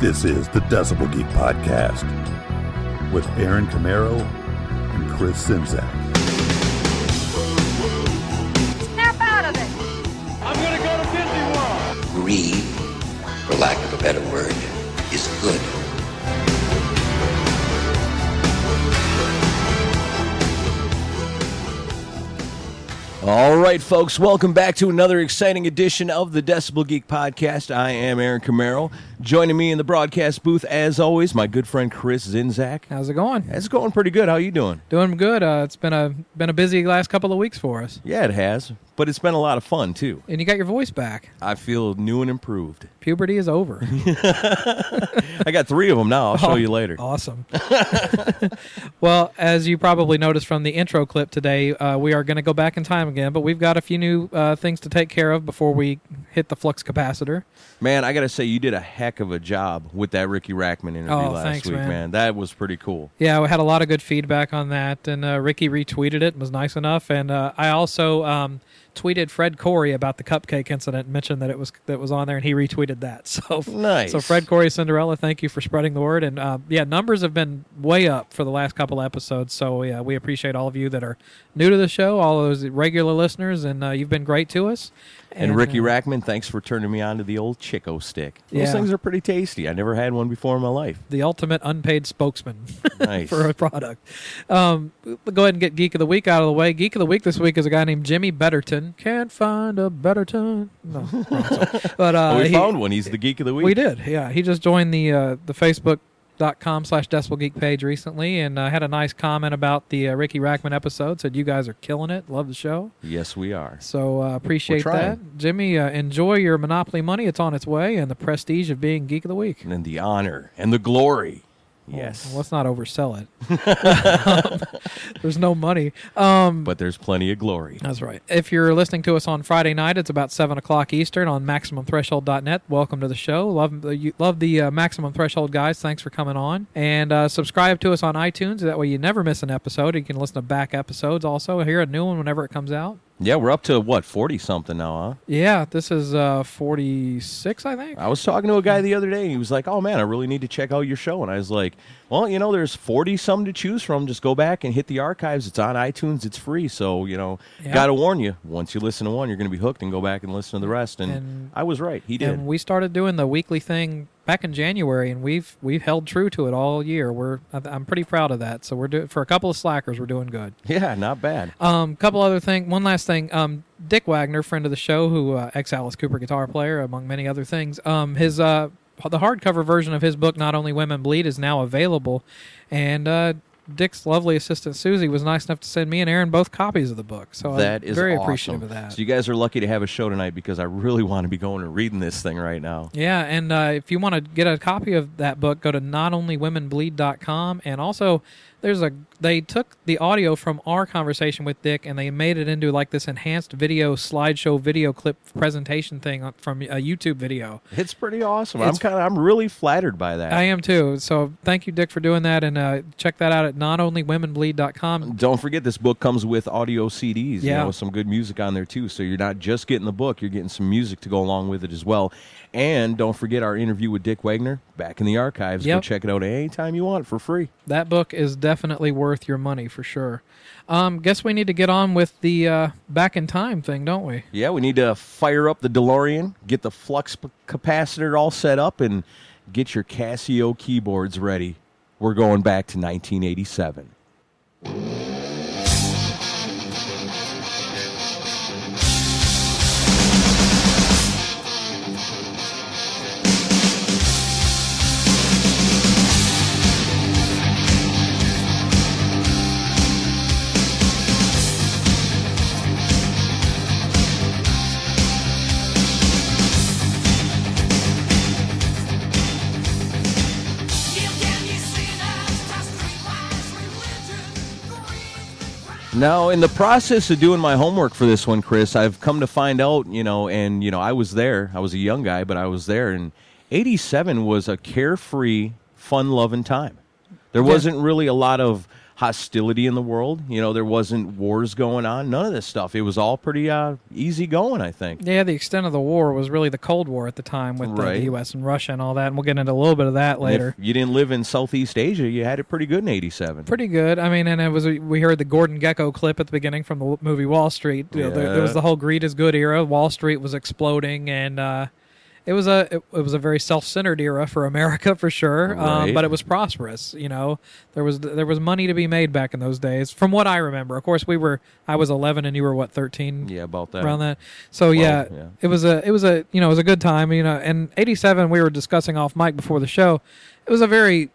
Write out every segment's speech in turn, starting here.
This is the Decibel Geek Podcast with Aaron Camaro and Chris Czynszak. Snap out of it! I'm gonna go to Disney World. Greed, for lack of a better word, is good. All right, folks, welcome back to another exciting edition of the Decibel Geek Podcast. I am Aaron Camaro. Joining me in the broadcast booth, as always, my good friend Chris Czynszak. How's it going? It's going pretty good. How are you doing? Doing good. Uh, it's been a been a busy last couple of weeks for us. Yeah, it has, but it's been a lot of fun too. And you got your voice back. I feel new and improved. Puberty is over. I got three of them now. I'll show you later. Awesome. well, as you probably noticed from the intro clip today, uh, we are going to go back in time again, but we've got a few new uh, things to take care of before we hit the flux capacitor. Man, I got to say, you did a heck of a job with that Ricky Rachtman interview Oh, last thanks, week, man. That was pretty cool. Yeah, we had a lot of good feedback on that, and uh, Ricky retweeted it. Was nice enough, and uh, I also um, tweeted Fred Coury about the cupcake incident. and Mentioned that it was that was on there, and he retweeted that. So Nice. So Fred Coury Cinderella, thank you for spreading the word, and uh, yeah, numbers have been way up for the last couple episodes. So yeah, we appreciate all of you that are new to the show, all those regular listeners, and uh, you've been great to us. And, Ricky uh, Rachtman, thanks for turning me on to the old Chick-O-Stick. Those Yeah. things are pretty tasty. I never had one before in my life. the ultimate unpaid spokesman Nice. for a product. Um, we'll go ahead and get Geek of the Week out of the way. Geek of the Week this week is a guy named Jimmy Betterton. Can't find a Betterton. No, but uh, oh, we he- found one. He's the geek of the week. We did, yeah. He just joined the uh, the Facebook dot com slash decibel geek page recently and uh, had a nice comment about the uh, ricky rachtman episode said you guys are killing it. Love the show. Yes, we are. so uh, appreciate that. Jimmy uh, enjoy your monopoly money. It's on its way and the prestige of being geek of the week. And then the honor and the glory. Yes. Well, let's not oversell it. There's no money. Um, but there's plenty of glory. that's right. If you're listening to us on Friday night, it's about seven o'clock Eastern on MaximumThreshold.net. Welcome to the show. Love the you, love the uh, Maximum Threshold guys. Thanks for coming on and uh, subscribe to us on iTunes. That way you never miss an episode. You can listen to back episodes. Also, hear a new one whenever it comes out. Yeah, we're up to what, 40 something now, huh? Yeah, this is uh, 46, I think. I was talking to a guy the other day and he was like, Oh man, I really need to check out your show. And I was like, Well, you know, there's 40 some to choose from. Just go back and hit the archives. It's on iTunes, it's free. So, you know, Yeah. gotta warn you, once you listen to one, you're going to be hooked and go back and listen to the rest. And, And- I was right. He did. And we started doing the weekly thing back in January, and we've we've held true to it all year. We're I'm pretty proud of that. So we're doing for a couple of slackers, we're doing good. yeah, not bad. Um, couple other thing. One last thing. Um, Dick Wagner, friend of the show, who uh, ex Alice Cooper guitar player, among many other things. Um, his uh, the hardcover version of his book, Not Only Women Bleed, is now available, and uh, Dick's lovely assistant Susie was nice enough to send me and Aaron both copies of the book. So That I'm is very awesome. appreciative of that. So you guys are lucky to have a show tonight because I really want to be going and reading this thing right now. Yeah, and uh, if you want to get a copy of that book, go to notonlywomenbleed.com. And also, there's a they took the audio from our conversation with Dick and they made it into like this enhanced video slideshow video clip presentation thing from a YouTube video. It's pretty awesome. I'm kind of I'm really flattered by that. I am too. So thank you, Dick, for doing that. And uh, check that out at notonlywomenbleed.com. Don't forget this book comes with audio CDs, you Yeah. know, with some good music on there too. So you're not just getting the book, you're getting some music to go along with it as well. And don't forget our interview with Dick Wagner back in the archives. Go Yep. check it out anytime you want for free. That book is definitely worth your money for sure. Um, guess we need to get on with the uh, back in time thing, don't we? Yeah, we need to fire up the DeLorean, get the flux capacitor all set up, and get your Casio keyboards ready. We're going back to 1987. Now, in the process of doing my homework for this one, Chris, I've come to find out, you know, and, you know, I was there. I was a young guy, but I was there. And 87 was a carefree, fun loving time. There wasn't really a lot of hostility in the world. You know, there wasn't wars going on, none of this stuff. It was all pretty uh, easy going, I think. Yeah, the extent of the war was really the Cold War at the time with the, Right. the U.S. and Russia and all that, and we'll get into a little bit of that later. You didn't live in Southeast Asia, you had it pretty good in 87. Pretty good. I mean, and it was we heard the Gordon Gekko clip at the beginning from the movie Wall Street. You know, there, there was the whole greed is good era. Wall Street was exploding, and uh, it was a it, it was a very self centered era for America for sure. Um, but it was prosperous. You know, there was there was money to be made back in those days, from what I remember. Of course, we were I was eleven and you were what thirteen Yeah, about that. around that. So yeah, yeah. it was a it was a you know it was a good time. You know, and '87 we were discussing off mic before the show. It was a very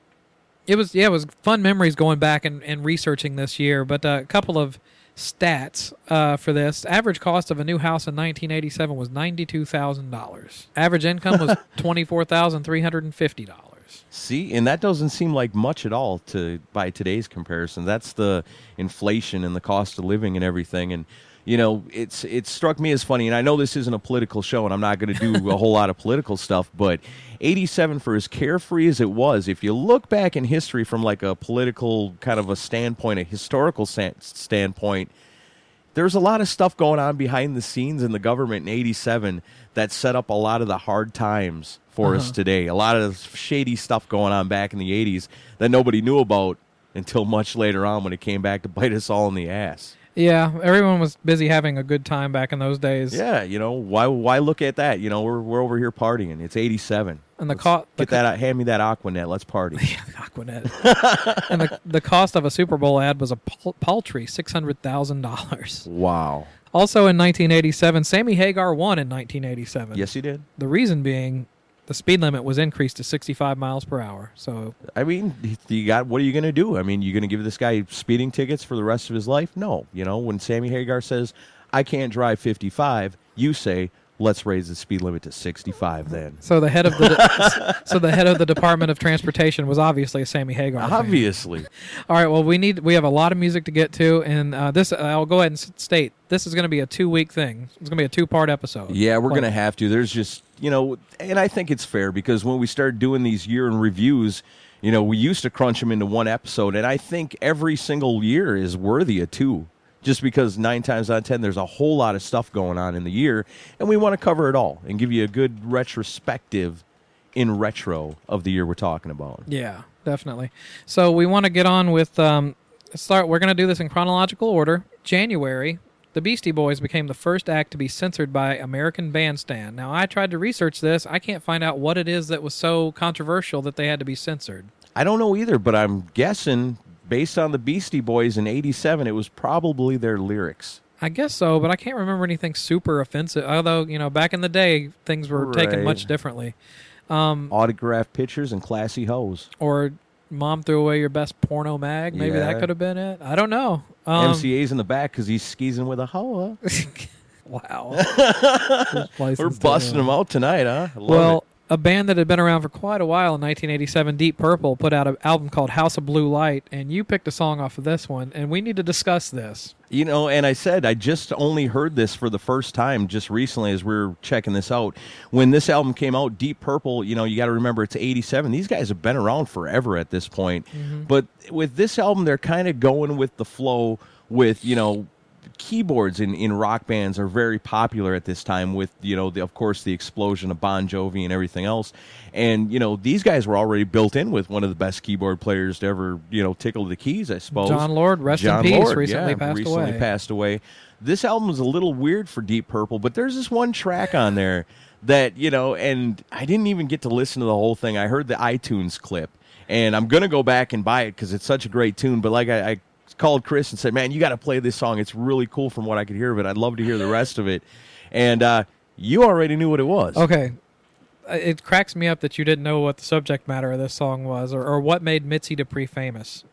it was yeah it was fun memories going back and, and researching this year. But uh, a couple of stats uh, for this. Average cost of a new house in 1987 was $92,000. Average income was $24,350. See, and that doesn't seem like much at all to by today's comparison. That's the inflation and the cost of living and everything. And you know, it's it struck me as funny. And I know this isn't a political show, and I'm not going to do a whole lot of political stuff. But '87, for as carefree as it was, if you look back in history from like a political kind of a standpoint, a historical standpoint, there's a lot of stuff going on behind the scenes in the government in 87 that set up a lot of the hard times for us uh-huh. today. A lot of shady stuff going on back in the 80s that nobody knew about until much later on when it came back to bite us all in the ass. Yeah, everyone was busy having a good time back in those days. Yeah, you know, why why look at that? You know, we're we're over here partying. It's 87. And the co- the Get that out, hand me that Aquanet. Let's party. Aquanet. and the, the cost of a Super Bowl ad was a pal- paltry $600,000. wow. Also in 1987, Sammy Hagar won in 1987. Yes, he did. The reason being the speed limit was increased to 65 miles per hour. So, I mean, you got what are you going to do? I mean, you're going to give this guy speeding tickets for the rest of his life? No. You know, when Sammy Hagar says, "I can't drive 55," you say, "Let's raise the speed limit to 65." Then so the head of the so the head of the Department of Transportation was obviously a Sammy Hagar. fan. obviously, All right. Well, we need we have a lot of music to get to, and uh, this I'll go ahead and state this is going to be a two week thing. It's going to be a two part episode. yeah, we're going to have to. There's just you know, and I think it's fair because when we started doing these year in reviews. You know, we used to crunch them into one episode, and I think every single year is worthy of two. Just because nine times out of ten, there's a whole lot of stuff going on in the year, and we want to cover it all and give you a good retrospective in retro of the year we're talking about. Yeah, definitely. So we want to get on with um, start. We're going to do this in chronological order. January, the Beastie Boys became the first act to be censored by American Bandstand. Now, I tried to research this. I can't find out what it is that was so controversial that they had to be censored. I don't know either, but I'm guessing based on the Beastie Boys in '87, it was probably their lyrics. I guess so, but I can't remember anything super offensive. Although you know, back in the day, things were taken much differently. Autographed pictures and classy hoes. Or mom threw away your best porno mag. Maybe Yeah. that could have been it. I don't know. Um, MCA's in the back because he's skeezing with a hoa. Wow. We're busting them out tonight, huh? Love Well, it. A band that had been around for quite a while in 1987, Deep Purple, put out an album called House of Blue Light, and you picked a song off of this one, and we need to discuss this. You know, and I said I just only heard this for the first time just recently as we were checking this out. When this album came out, Deep Purple, you know, you got to remember it's 87. These guys have been around forever at this point. Mm-hmm. But with this album, they're kind of going with the flow with, you know, keyboards in, in rock bands are very popular at this time with you know the, of course the explosion of bon jovi and everything else. And you know these guys were already built in with one of the best keyboard players to ever you know tickle the keys i suppose. Jon Lord, rest in peace, Lord, recently yeah, passed recently away. passed away. This album is a little weird for deep purple but there's this one track on there that you know and i didn't even get to listen to the whole thing. I heard the itunes clip and i'm gonna go back and buy it because it's such a great tune but like I, I called Chris and said, "Man, you got to play this song. It's really cool from what I could hear of it. I'd love to hear the rest of it." And uh, you already knew what it was. Okay. It cracks me up that you didn't know what the subject matter of this song was or, or what made Mitzi Dupree famous.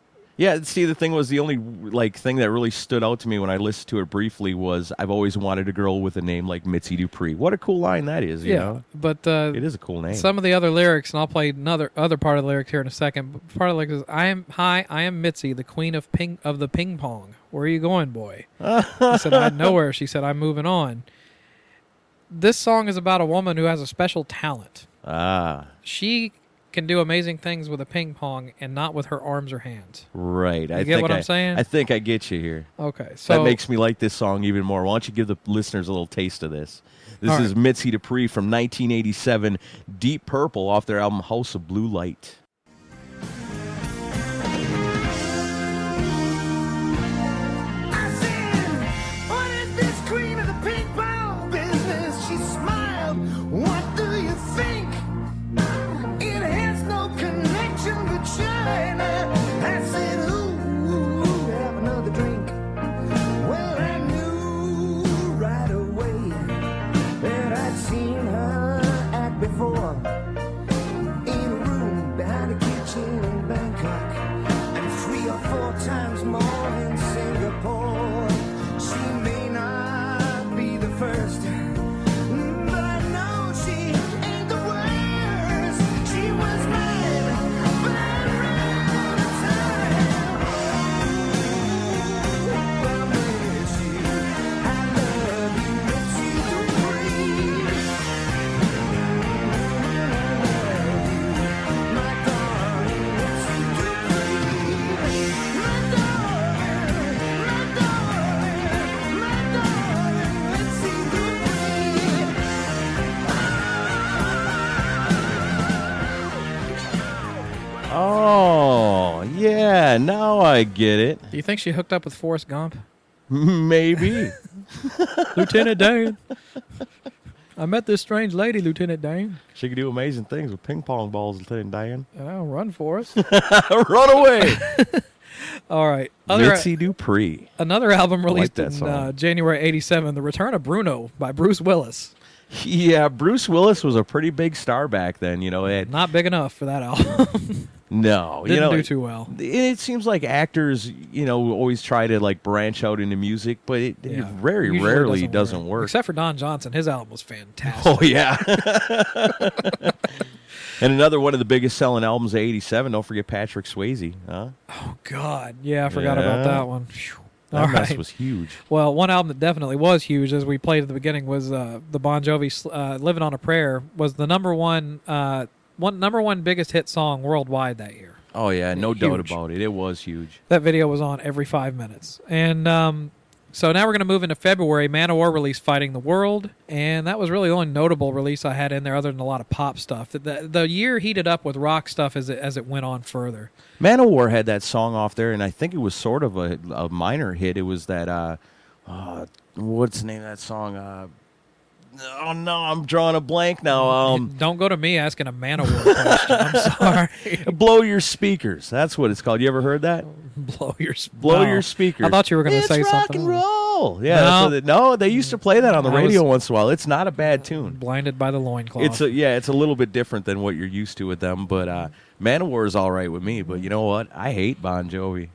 Yeah. See, the thing was, the only like thing that really stood out to me when I listened to it briefly was, "I've always wanted a girl with a name like Mitzi Dupree." What a cool line that is. You know? But uh, it is a cool name. some of the other lyrics, and I'll play another other part of the lyrics here in a second. But part of the lyrics is, "I am hi, I am Mitzi, the queen of ping of the ping pong. Where are you going, boy?" he said, "I'm nowhere." She said, "I'm moving on." This song is about a woman who has a special talent. ah, She can do amazing things with a ping pong and not with her arms or hands. Right. I get think what I'm saying? I think I get you here. Okay, so that makes me like this song even more. Why don't you give the listeners a little taste of this? This is right. Mitzi Dupree from 1987, Deep Purple, off their album House of Blue Light. I get it. do you think she hooked up with Forrest Gump? Maybe. Lieutenant Dan. I met this strange lady, Lieutenant Dan. she could do amazing things with ping pong balls, Lieutenant Diane. Oh, run for us. Run away. All right. Other, Mitzi Dupree. another album released that in uh, January 87, The Return of Bruno by Bruce Willis. Yeah, Bruce Willis was a pretty big star back then. You know, it, Not big enough for that album. No, Didn't you know, do too well. It seems like actors, you know, always try to like branch out into music, but it, it very Usually rarely doesn't, work. Except for Don Johnson. His album was fantastic. Oh yeah. and another one of the biggest selling albums of '87. Don't forget Patrick Swayze. Huh? Oh, God. Yeah, I forgot about that one. Phew. That All mess right. was huge. Well, one album that definitely was huge, as we played at the beginning, was uh, the Bon Jovi uh, "Living on a Prayer." Was the number one, uh, one number one biggest hit song worldwide that year. Oh yeah, no doubt about it. It was huge. That video was on every five minutes, and um, so now we're going to move into February. Manowar released "Fighting the World," and that was really the only notable release I had in there, other than a lot of pop stuff. The, the, the year heated up with rock stuff as it as it went on further. Manowar had that song off there, and I think it was sort of a, a minor hit. It was that uh, uh, what's the name of that song? Uh, oh no, I'm drawing a blank now. Um, Don't go to me asking a man Manowar question. I'm sorry. blow your speakers. That's what it's called. You ever heard that? blow your Blow no. your speakers. I thought you were going to It's say rock something. and roll. Yeah, No. what no, they used to play that on the I radio once in a while. It's not a bad tune. Blinded by the loincloth. It's a, yeah, it's a little bit different than what you're used to with them, but uh, Manowar is all right with me. But you know what? I hate Bon Jovi.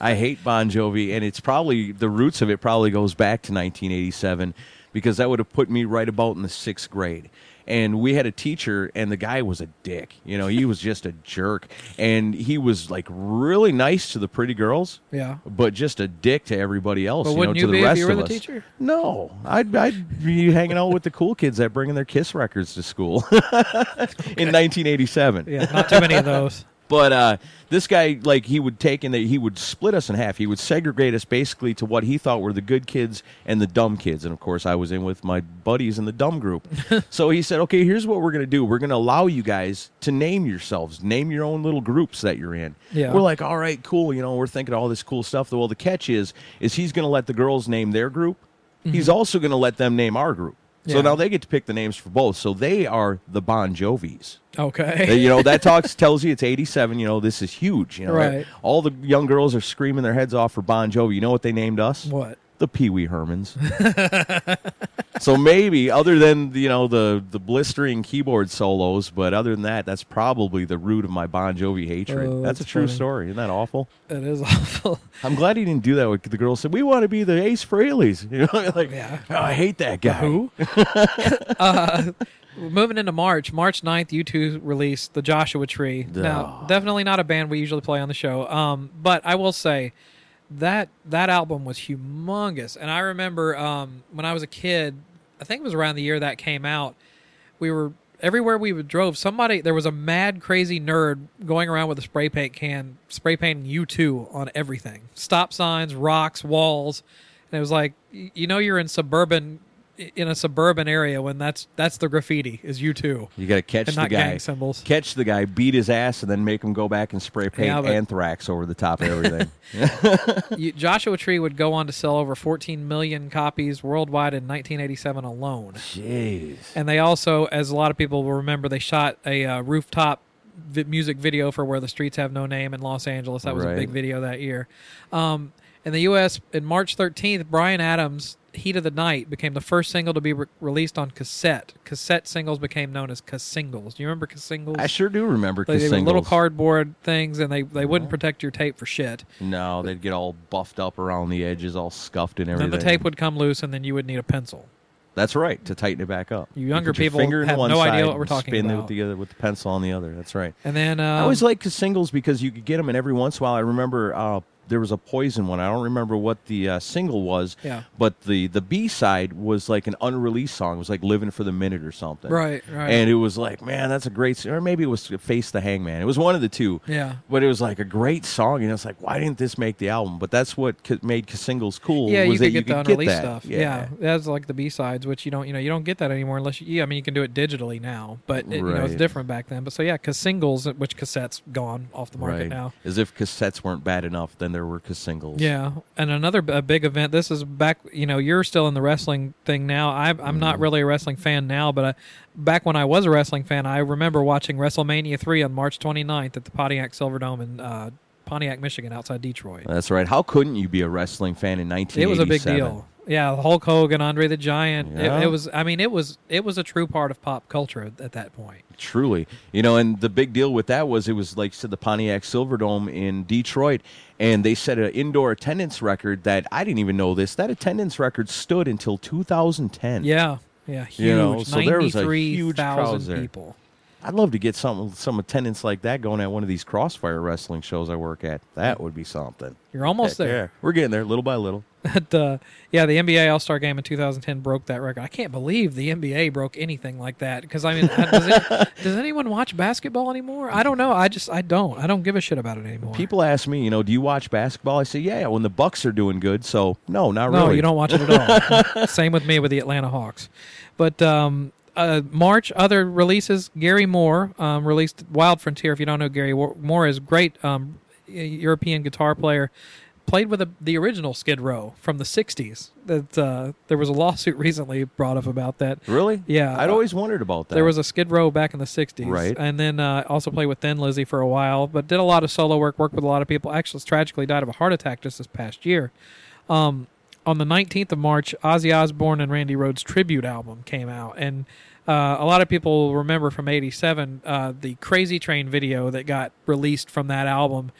I hate Bon Jovi, and it's probably the roots of it probably goes back to 1987 because that would have put me right about in the sixth grade. And we had a teacher, and the guy was a dick. You know, he was just a jerk, and he was like really nice to the pretty girls yeah. but just a dick to everybody else. But you know, wouldn't to you the be if rest you were of the us. teacher? No, I'd I'd be hanging out with the cool kids that bringing their Kiss records to school in 1987. Yeah, not too many of those. But uh, this guy, like, he would take and he would split us in half. He would segregate us basically to what he thought were the good kids and the dumb kids. And of course, I was in with my buddies in the dumb group. so he said, "Okay, here's what we're going to do. We're going to allow you guys to name yourselves, name your own little groups that you're in." Yeah. We're like, "All right, cool. You know, we're thinking all this cool stuff." Well, the catch is, is he's going to let the girls name their group. He's also going to let them name our group. So Yeah. now they get to pick the names for both. So they are the Bon Jovis. Okay. You know that talks tells you it's 87 you know this is huge you know Right. all the young girls are screaming their heads off for bon jovi you know what they named us what? The pee-wee hermans so maybe other than you know the the blistering keyboard solos but other than that that's probably the root of my bon jovi hatred Oh, that's, a that's true funny. story isn't that awful It is awful. i'm glad he didn't do that with the girls said we want to be the ace Frehleys." you know like Yeah. "Oh, i hate that guy Who? uh, moving into March, March 9th, U2 released The Joshua Tree. Now, Oh. definitely not a band we usually play on the show. Um, but I will say that that album was humongous. And I remember um, when I was a kid, I think it was around the year that came out, we were everywhere we drove, somebody there was a mad crazy nerd going around with a spray paint can, spray painting U two on everything, stop signs, rocks, walls, and it was like you know you're in suburban in a suburban area when that's that's the graffiti is you too. You got to catch And the not guy, gang symbols. catch the guy, beat his ass, and then make him go back and spray paint Yeah, but- anthrax over the top of everything. You- Joshua Tree would go on to sell over 14 million copies worldwide in 1987 alone. Jeez. And they also, as a lot of people will remember, they shot a uh, rooftop vi- music video for "Where the Streets Have No Name" in Los Angeles. That was Right. a big video that year. Um, in the U.S., in March 13th, Bryan Adams' "Heat of the Night" became the first single to be re- released on cassette. Cassette singles became known as singles. Do you remember singles? I sure do remember They, they were little cardboard things, and they, they wouldn't protect your tape for shit. No, they'd get all buffed up around the edges, all scuffed and Then everything. the tape would come loose, and then you would need a pencil. That's right, to tighten it back up. You younger people finger have no idea what we're talking spin about. it together with the pencil on the other. That's right. And then um, I always liked singles because you could get them, and every once in a while, I remember uh, there was a Poison one. I don't remember what the uh, single was, Yeah. but the the B side was like an unreleased song. It was like "Living for the Minute" or something. Right, right. And it was like, man, that's a great, or maybe it was "Face the Hangman." It was one of the two. Yeah. But it was like a great song, and it's like, why didn't this make the album? But that's what made singles cool. yeah, was you that could get the you could unreleased stuff. Yeah. that's like the B sides, which you don't, you know, you don't get that anymore unless you. Yeah, I mean, you can do it digitally now, but it, you know, it's different back then. But so yeah, because singles, which cassettes gone off the market right. now. As if cassettes weren't bad enough, then there were singles. Yeah, and another a big event. This is back. You know, you're still in the wrestling thing now. I, I'm not Mm-hmm. really a wrestling fan now, but I, back when I was a wrestling fan, I remember watching WrestleMania three on March 29th at the Pontiac Silverdome in uh, Pontiac, Michigan, outside Detroit. That's right. How couldn't you be a wrestling fan in It 1987? was a big deal. Yeah, Hulk Hogan, Andre the Giant. It- Yeah. It, was. I mean, it was. It was a true part of pop culture at, at that point. Truly, you know, and the big deal with that was it was like said the Pontiac Silverdome in Detroit, and they set an indoor attendance record that I didn't even know this. That attendance record stood until 2010. Yeah, yeah, huge. You know, so there was a huge crowd there. people. I'd love to get some some attendance like that going at one of these Crossfire wrestling shows I work at. That would be something. You're almost Heck there. yeah. We're getting there little by little. But, uh, yeah, the NBA All Star Game in 2010 broke that record. I can't believe the NBA broke anything like that. Because I mean, does, it, does anyone watch basketball anymore? I don't know. I just I don't. I don't give a shit about it anymore. People ask me, you know, do you watch basketball? I say, yeah, when the Bucks are doing good. So no, not no, really. No, you don't watch it at all. Same with me with the Atlanta Hawks. But um, uh, March other releases. Gary Moore um, released Wild Frontier. If you don't know Gary Moore is great um, European guitar player. Played with a, the original Skid Row from the '60s. That uh, there was a lawsuit recently brought up about that. Really? Yeah. I'd uh, always wondered about that. There was a Skid Row back in the '60s, Right. And then uh, also played with Thin Lizzy for a while, but did a lot of solo work. Worked with a lot of people. Actually, tragically died of a heart attack just this past year. Um, on the 19th of March, Ozzy Osbourne and Randy Rhoads tribute album came out, and uh, a lot of people will remember from '87 uh, the Crazy Train video that got released from that album,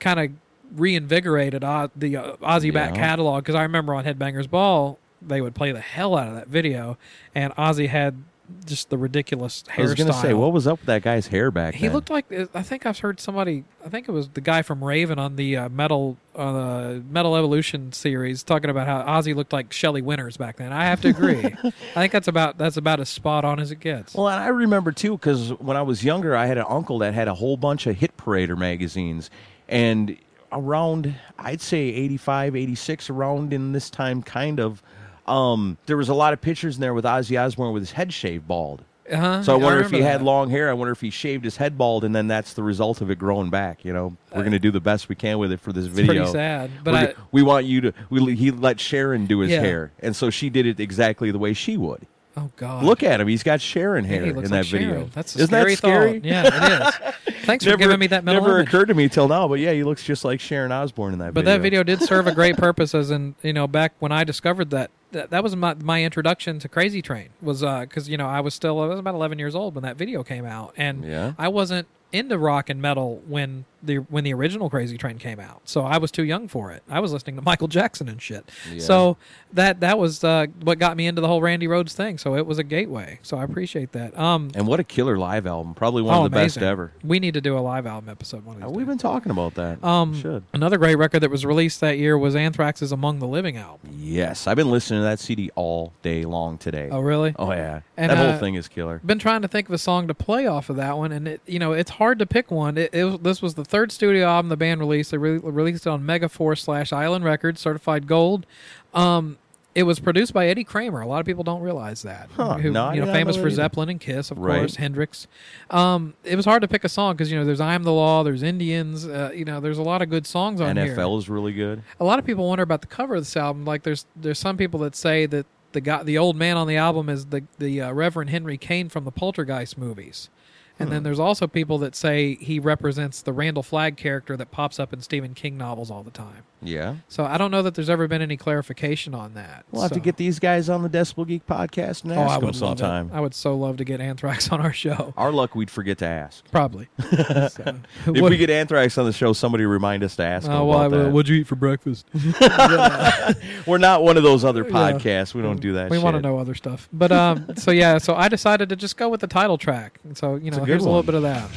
kind of reinvigorated Oz, the uh, Ozzy back catalog. Because I remember on Headbangers Ball, they would play the hell out of that video, and Ozzy had just the ridiculous hairstyle. I was going to say, what was up with that guy's hair back He then? looked like I think I've heard somebody. I think it was the guy from Raven on the uh, Metal uh, Metal Evolution series talking about how Ozzy looked like Shelley Winters back then. I have to agree. I think that's about that's about as spot on as it gets. Well, and I remember too because when I was younger, I had an uncle that had a whole bunch of Hit Parader magazines, and around I'd say 85, 86, around in this time, kind of, um, there was a lot of pictures in there with Ozzy Osbourne with his head shaved bald. Uh-huh. So I wonder if he had that. long hair. I wonder if he shaved his head bald, and then that's the result of it growing back. You know, we're going to do the best we can with it for this video. pretty sad, but I- we want you to. We, he let Sharon do his Yeah. hair, and so she did it exactly the way she would. Oh God! Look at him; he's got Sharon hair in that like video. That's Isn't scary that scary? thought. Yeah, it is. Thanks for giving me that mental never image. occurred to me till now, but yeah, he looks just like Sharon Osbourne in that But video. that video did serve a great purpose, as in you know back when I discovered that that, that was my my introduction to Crazy Train was uh, because you know I was still I was about eleven years old when that video came out, and Yeah. I wasn't into rock and metal when the when the original Crazy Train came out. So I was too young for it. I was listening to Michael Jackson and shit. So that that was uh, what got me into the whole Randy Rhoads thing. So it was a gateway. So I appreciate that. Um, And what a killer live album. Probably one oh, of the best ever. We need to do a live album episode one of Uh, these We've days. been talking about that. Um, Should. Another great record that was released that year was Anthrax's "Among the Living" album. Yes, I've been listening to that CD all day long today. Oh, really? Oh yeah, And, that uh, whole thing is killer. Been trying to think of a song to play off of that one, and it you know it's hard to pick one. It, it this was the third studio album the band released. They re- released it on Megaforce slash Island Records, certified gold. Um, it was produced by Eddie Kramer. A lot of people don't realize that. Huh, Who, no, you know, famous for either. Zeppelin and Kiss, of Right. course, Hendrix. Um, it was hard to pick a song because you know there's "I'm the Law," there's Indians. Uh, you know, there's a lot of good songs on here NFL is really good. a lot of people wonder about the cover of this album. Like, there's there's some people that say that the guy, the old man on the album, is the the uh, Reverend Henry Kane from the Poltergeist movies, and Hmm. then there's also people that say he represents the Randall Flagg character that pops up in Stephen King novels all the time. Yeah, So I don't know that there's ever been any clarification on that. we'll have to get these guys on the Decibel Geek podcast and Oh, ask I them would love sometime. it. I would so love to get Anthrax on our show. Our luck, we'd forget to ask. Probably. So, If we get Anthrax on the show, somebody remind us to ask them Oh, well, about what'd you eat for breakfast? We're not one of those other Yeah. podcasts. We don't do that. we want to know other stuff. But um, so yeah, so I decided to just go with the title track. And so you know, here's a little bit of that.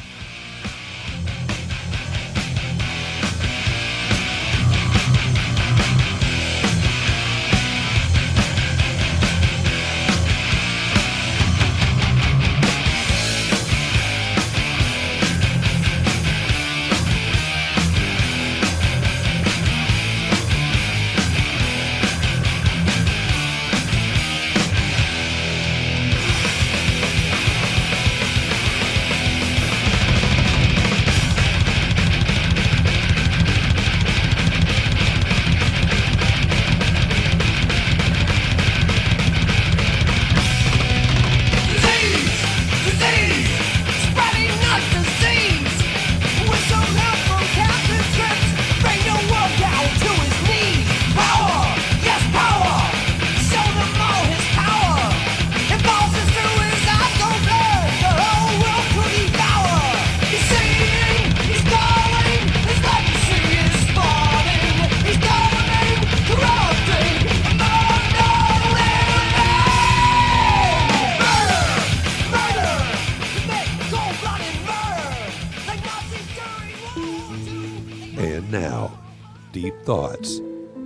Thoughts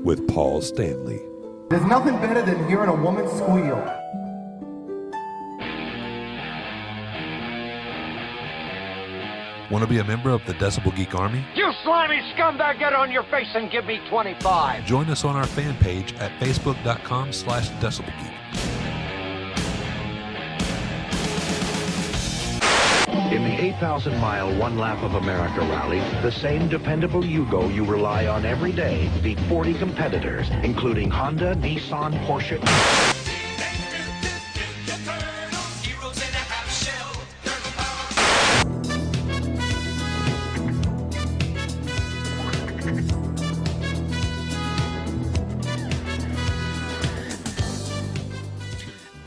with Paul Stanley. There's nothing better than hearing a woman squeal. Want to be a member of the Decibel Geek Army? You slimy scumbag, get on your face and give me 25. Join us on our fan page at facebook.com slash decibelgeek. In the 8,000 mile One Lap of America rally, the same dependable Yugo you rely on every day beat 40 competitors, including Honda, Nissan, Porsche.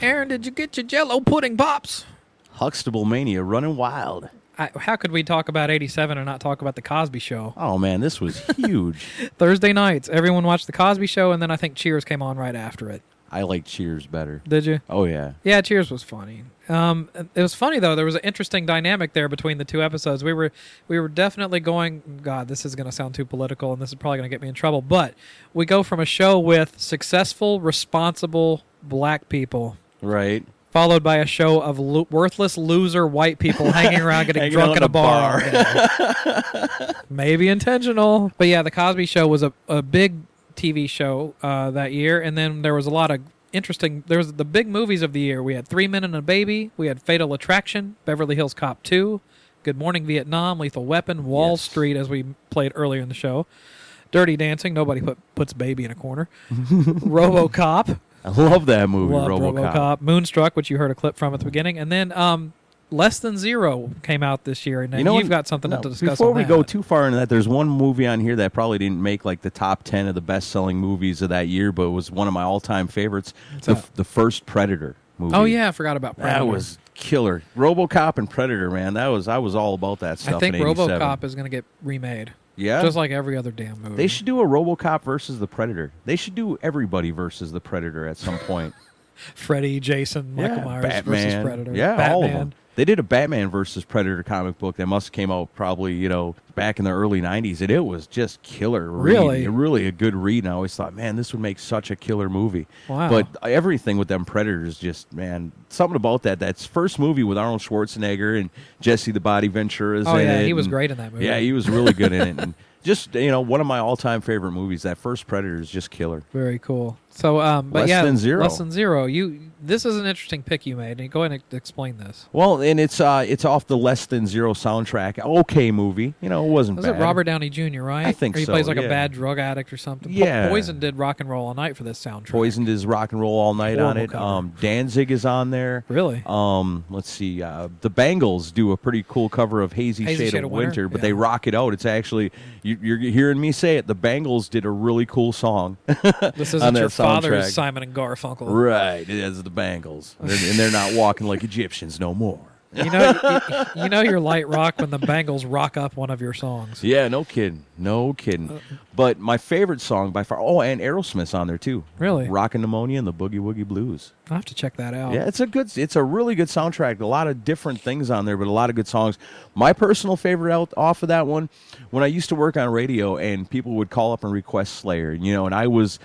Aaron, did you get your Jello pudding pops? Huxtable Mania running wild. I, how could we talk about '87 and not talk about the Cosby Show? Oh man, this was huge. Thursday nights, everyone watched the Cosby Show, and then I think Cheers came on right after it. I like Cheers better. Did you? Oh yeah. Yeah, Cheers was funny. Um, it was funny though. There was an interesting dynamic there between the two episodes. We were we were definitely going. God, this is going to sound too political, and this is probably going to get me in trouble. But we go from a show with successful, responsible black people, Right. Followed by a show of lo- worthless loser white people hanging around getting Hanging drunk at a bar. bar. Maybe intentional, but yeah, the Cosby Show was a, a big TV show uh, that year, and then there was a lot of interesting. There was the big movies of the year. We had Three Men and a Baby. We had Fatal Attraction, Beverly Hills Cop Two, Good Morning Vietnam, Lethal Weapon, Wall Yes. Street, as we played earlier in the show. Dirty Dancing. Nobody put puts baby in a corner. RoboCop. I love that movie, Loved RoboCop. RoboCop. Moonstruck, which you heard a clip from at the beginning, and then um, Less Than Zero came out this year, and You know you've got something No, to discuss. Before we go too far into that, there's one movie on here that probably didn't make like the top ten of the best-selling movies of that year, but was one of my all-time favorites. The, the first Predator movie. Oh yeah, I forgot about Predator. that was killer. RoboCop and Predator, man. That was I was all about that stuff. I think in RoboCop is going to get remade. Yeah? just like every other damn movie. They should do a RoboCop versus the Predator. They should do everybody versus the Predator at some point. Freddy, Jason, Michael Yeah, Myers Batman. versus Predator. Yeah, Batman. all of them. They did a Batman versus Predator comic book that must have came out probably you know back in the early '90s, and it was just killer. read. Really? really a good read. And I always thought, man, this would make such a killer movie. Wow. But everything with them Predators, just man, something about that. That's first movie with Arnold Schwarzenegger and Jesse the Body Ventura's Oh, in yeah, he was and- great in that movie. Yeah, he was really good in it. And just you know, one of my all-time favorite movies. That first Predator is just killer. Very cool. So, um, but Less yeah, Than Zero. less than zero. You. This is an interesting pick you made. Go ahead and explain this. Well, and it's uh, it's off the Less Than Zero soundtrack. Okay, movie. You know, it wasn't Was bad. it Robert Downey Jr. Right? I think Or he so, plays like yeah. a bad drug addict or something. Po- Yeah. Poison did Rock and Roll All Night for this soundtrack. Poisoned is rock and roll all night on it. cover. Um, Danzig is on there. Really? Um, let's see. Uh, the Bangles do a pretty cool cover of Hazy, Hazy Shade, Shade of Winter, Winter, but yeah. they rock it out. It's actually you, you're hearing me say it. The Bangles did a really cool song. This isn't that father's soundtrack. Simon and Garfunkel. Right, as the Bangles, They're- and they're not walking like Egyptians no more. You know, you, you know you're light rock when the Bangles rock up one of your songs. Yeah, no kidding, no kidding. Uh, but my favorite song by far. Oh, and Aerosmith's on there too. Really? Rockin' Pneumonia and the Boogie Woogie Blues. I will have to check that out. Yeah, it's a good, it's a really good soundtrack. A lot of different things on there, but a lot of good songs. My personal favorite out off of that one, when I used to work on radio and people would call up and request Slayer, you know, and I was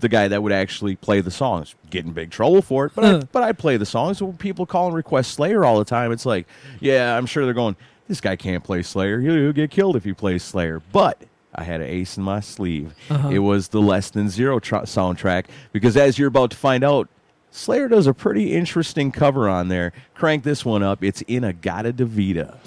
the guy that would actually play the songs. Get in big trouble for it, but I, but I play the songs. When people call and request Slayer all the time, it's like, yeah, I'm sure they're going, this guy can't play Slayer. He'll, he'll get killed if he plays Slayer. But I had an ace in my sleeve. Uh-huh. It was the Less Than Zero tr- soundtrack because, as you're about to find out, Slayer does a pretty interesting cover on there. Crank this one up. It's In-A-Gadda-Da-Vida.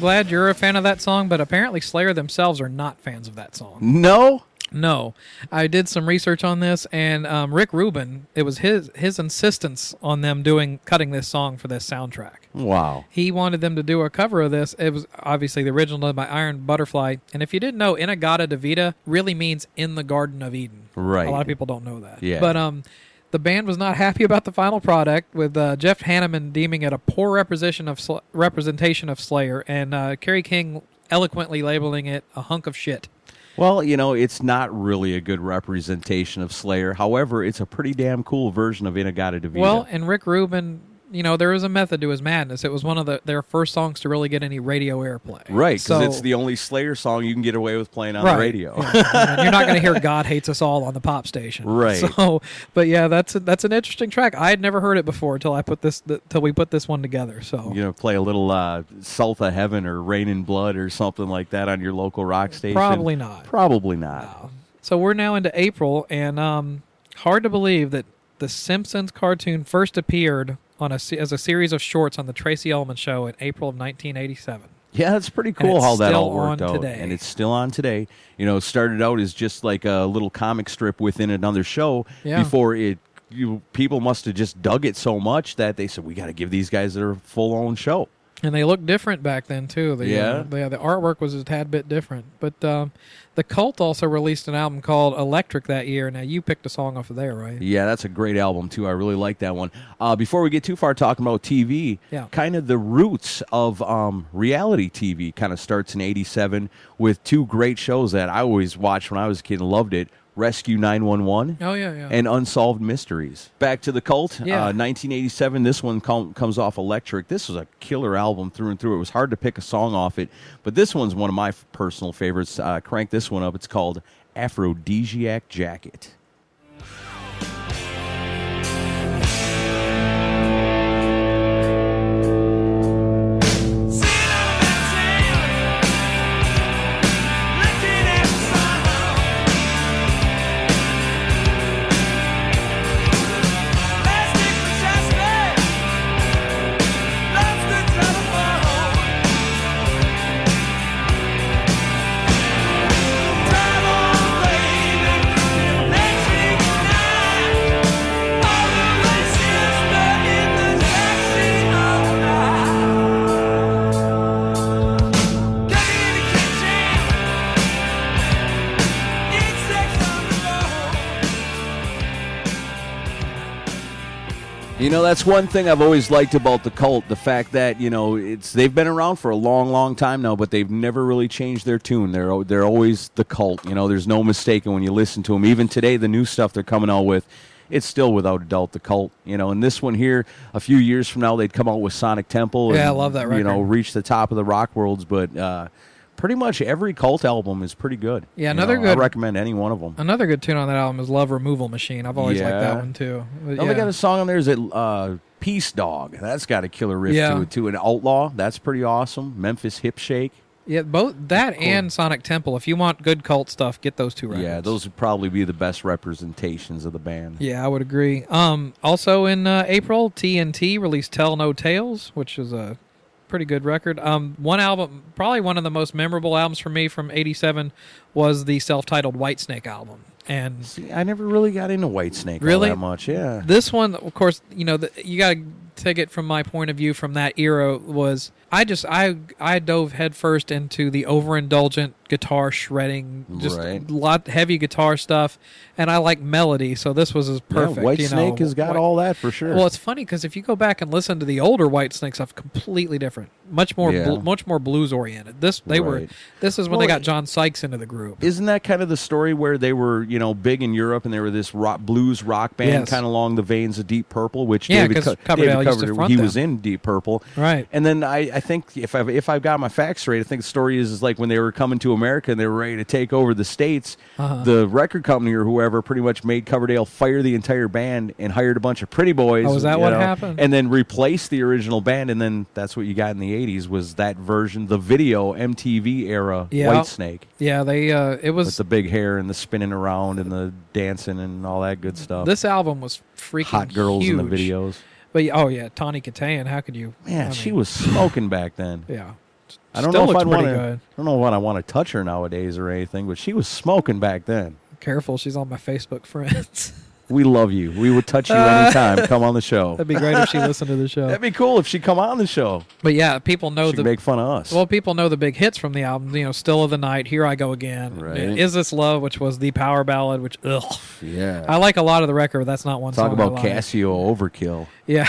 Glad you're a fan of that song, but apparently Slayer themselves are not fans of that song. No? No, I did some research on this, and um, Rick Rubin. It was his his insistence on them doing cutting this song for this soundtrack. Wow. He wanted them to do a cover of this. It was obviously the original done by Iron Butterfly. And if you didn't know, In-A-Gadda-Da-Vida really means in the Garden of Eden. Right. A lot of people don't know that. Yeah. But um, the band was not happy about the final product, with uh, Jeff Hanneman deeming it a poor representation of Sl- representation of Slayer, and uh, Kerry King eloquently labeling it a hunk of shit. Well, you know, it's not really a good representation of Slayer. However, it's a pretty damn cool version of Inagata Davida. Well, and Rick Rubin, you know, there was a method to his madness. It was one of the, their first songs to really get any radio airplay. right, because So- it's the only Slayer song you can get away with playing on Right. the radio. Yeah. You're not going to hear "God Hates Us All" on the pop station, Right. So, but yeah, that's a, that's an interesting track. I had never heard it before until I put this until we put this one together. So, you know, play a little uh, South of Heaven or Raining Blood or something like that on your local rock station. Probably not. Probably not. so we're now into April, and um, hard to believe that the Simpsons cartoon first appeared on a as a series of shorts on the Tracey Ullman Show in April of 1987. Yeah, it's pretty cool how that all worked out, today. and it's still on today. You know, it started out as just like a little comic strip within another show Yeah. before it. You people must have just dug it so much that they said we got to give these guys their full own show. And they looked different back then too. The, Yeah? uh, the, the artwork was a tad bit different. But um, the Cult also released an album called Electric that year. Now you picked a song off of there, right? Yeah, that's a great album too. I really like that one. Uh, before we get too far talking about TV, Yeah. kind of the roots of um, reality TV kind of starts in '87 with two great shows that I always watched when I was a kid and loved it: Rescue 911. Oh, yeah, yeah. And Unsolved Mysteries. Back to the Cult. Yeah. Uh, 1987. This one com- comes off Electric. This was a killer album through and through. It was hard to pick a song off it, but this one's one of my f- personal favorites. Uh, crank this one up. It's called Aphrodisiac Jacket. You know, that's one thing I've always liked about the cult, the fact that, you know, it's they've been around for a long, long time now, but they've never really changed their tune. They're they're always the cult. You know, there's no mistaking when you listen to them. Even today, the new stuff they're coming out with, it's still without a doubt the cult. You know, and this one here, a few years from now, they'd come out with Sonic Temple. Yeah, I love that You know, reach the top of the rock worlds, but uh, pretty much every cult album is pretty good. Yeah, You another know, good- I recommend any one of them. Another good tune on that album is Love Removal Machine. I've always liked that one too. But Oh, yeah. they got a song on there. Is it uh, Peace Dog? That's got a killer riff Yeah. to it too. An Outlaw. That's pretty awesome. Memphis Hip Shake. yeah, both that and Sonic Temple. If you want good cult stuff, get those two records. Yeah, those would probably be the best representations of the band. Yeah, I would agree. Um, also in uh, April, TNT released "Tell No Tales," which is a pretty good record. Um, one album, probably one of the most memorable albums for me from '87, was the self-titled Whitesnake album. And See, I never really got into Whitesnake Really? all that much. Yeah. this one, of course, you know, the, you got to take it from my point of view from that era. Was I just I I dove headfirst into the overindulgent guitar shredding, just Right. lot heavy guitar stuff, and I like melody. So this was as perfect. Yeah, White you know, Snake has got White- all that for sure. Well, it's funny because if you go back and listen to the older White Snake stuff, completely different, much more, Yeah. bl- much more blues oriented. This they were. This is when Well, they got John Sykes into the group. Isn't that kind of the story where they were, you know, big in Europe and they were this rock, blues rock band, Yes. kind of along the veins of Deep Purple, which Yeah, David, Co- David front he them. was in Deep Purple, Right. And then I, I think if I if I've got my facts right, I think the story is, is like when they were coming to America and they were ready to take over the states, Uh-huh. the record company or whoever pretty much made Coverdale fire the entire band and hired a bunch of pretty boys. Oh, is that what know, happened? And then replaced the original band, and then that's what you got in the '80s was that version, the video MTV era Yeah. White Snake. Yeah, they. Uh, it With was the big hair and the spinning around and the dancing and all that good stuff. this album was freaking hot girls in the videos. But oh yeah, Tawny Kitaen. How could you? Man, I she was smoking back then. Yeah. I don't Still know if I'd want to. I don't know what I want to touch her nowadays or anything, but she was smoking back then. Careful, she's on my Facebook friends. We love you. We would touch you anytime. Come on the show. That'd be great if she listened to the show. That'd be cool if she come on the show. But yeah, people know She the make fun of us. Well, people know the big hits from the album. You know, "Still of the Night," "Here I Go Again," Right. "Is This Love," which was the power ballad. Which, ugh, yeah. I like a lot of the record. but That's not one song. Talk song. about I like. Casio overkill. Yeah,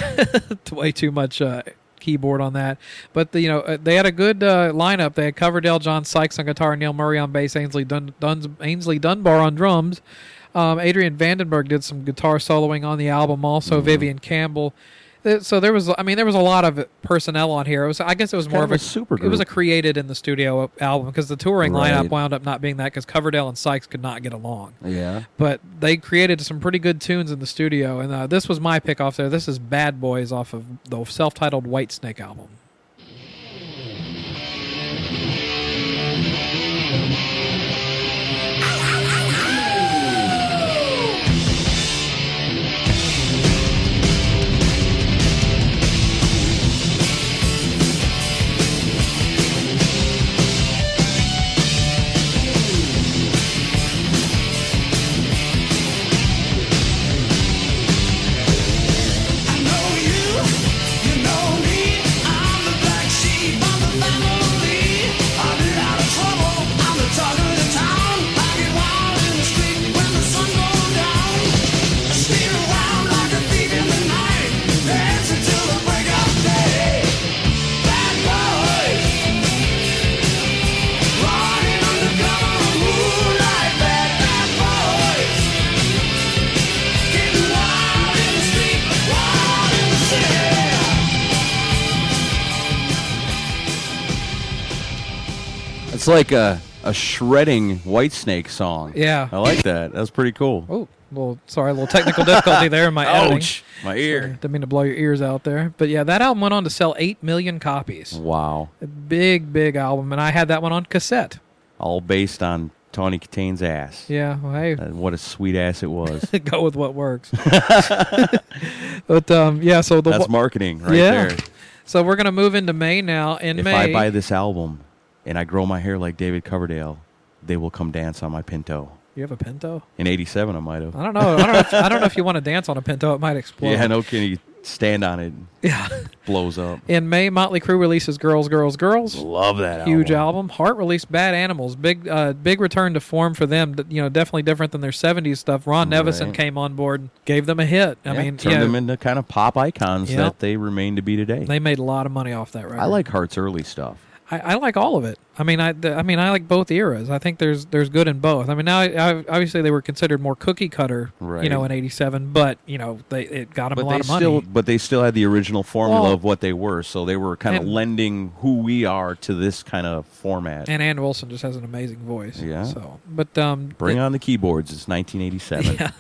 way too much uh, keyboard on that. But the, you know, uh, they had a good uh, lineup. They had Coverdale, John Sykes on guitar, Neil Murray on bass, Aynsley, Dun- Duns- Aynsley Dunbar on drums. Um, Adrian Vandenberg did some guitar soloing on the album. Also, Mm-hmm. Vivian Campbell. So there was, I mean, there was a lot of personnel on here. It was, I guess, it was more of of a super It was a created in the studio album because the touring Right. lineup wound up not being that because Coverdale and Sykes could not get along Yeah. but they created some pretty good tunes in the studio, and uh, this was my pick off there. This is "Bad Boys" off of the self-titled White Snake album. Like a a shredding White Snake song. Yeah. I like that. That's pretty cool. Oh, well, sorry, a little technical difficulty there in my editing. Ouch, my ear. Sorry, didn't mean to blow your ears out there. But yeah, that album went on to sell 8 million copies. Wow. A big, big album. And I had that one on cassette. All based on Tawny Kitaen's ass. Yeah, well, hey, Uh, what a sweet ass it was. go with what works. but um, yeah, so the That's wa- marketing right yeah. there. So we're gonna move into May now. In If May, I buy this album and I grow my hair like David Coverdale, they will come dance on my Pinto. you have a Pinto. In '87, I might have. I don't know. I don't know. If, I don't know if you want to dance on a Pinto. It might explode. Yeah, no kidding. You stand on it, Yeah. blows up. In May, Motley Crue releases "Girls, Girls, Girls." Love that Huge album. album. Heart released "Bad Animals." Big, uh, big return to form for them. You know, definitely different than their '70s stuff. Ron Nevison Right. came on board, and gave them a hit. I Yeah, mean, turned yeah, them into kind of pop icons Yep. that they remain to be today. they made a lot of money off that record. I like Heart's early stuff. I, I like all of it. I mean, I, the, I mean, I like both eras. I think there's there's good in both. I mean, now I, obviously they were considered more cookie cutter, you know, in '87, but you know, they it got them But a lot of money. still, but they still had the original formula Well- of what they were. So they were kind of lending who we are to this kind of format. and Ann Wilson just has an amazing voice. Yeah. So, but um, Bring it- on the keyboards. It's 1987. Yeah.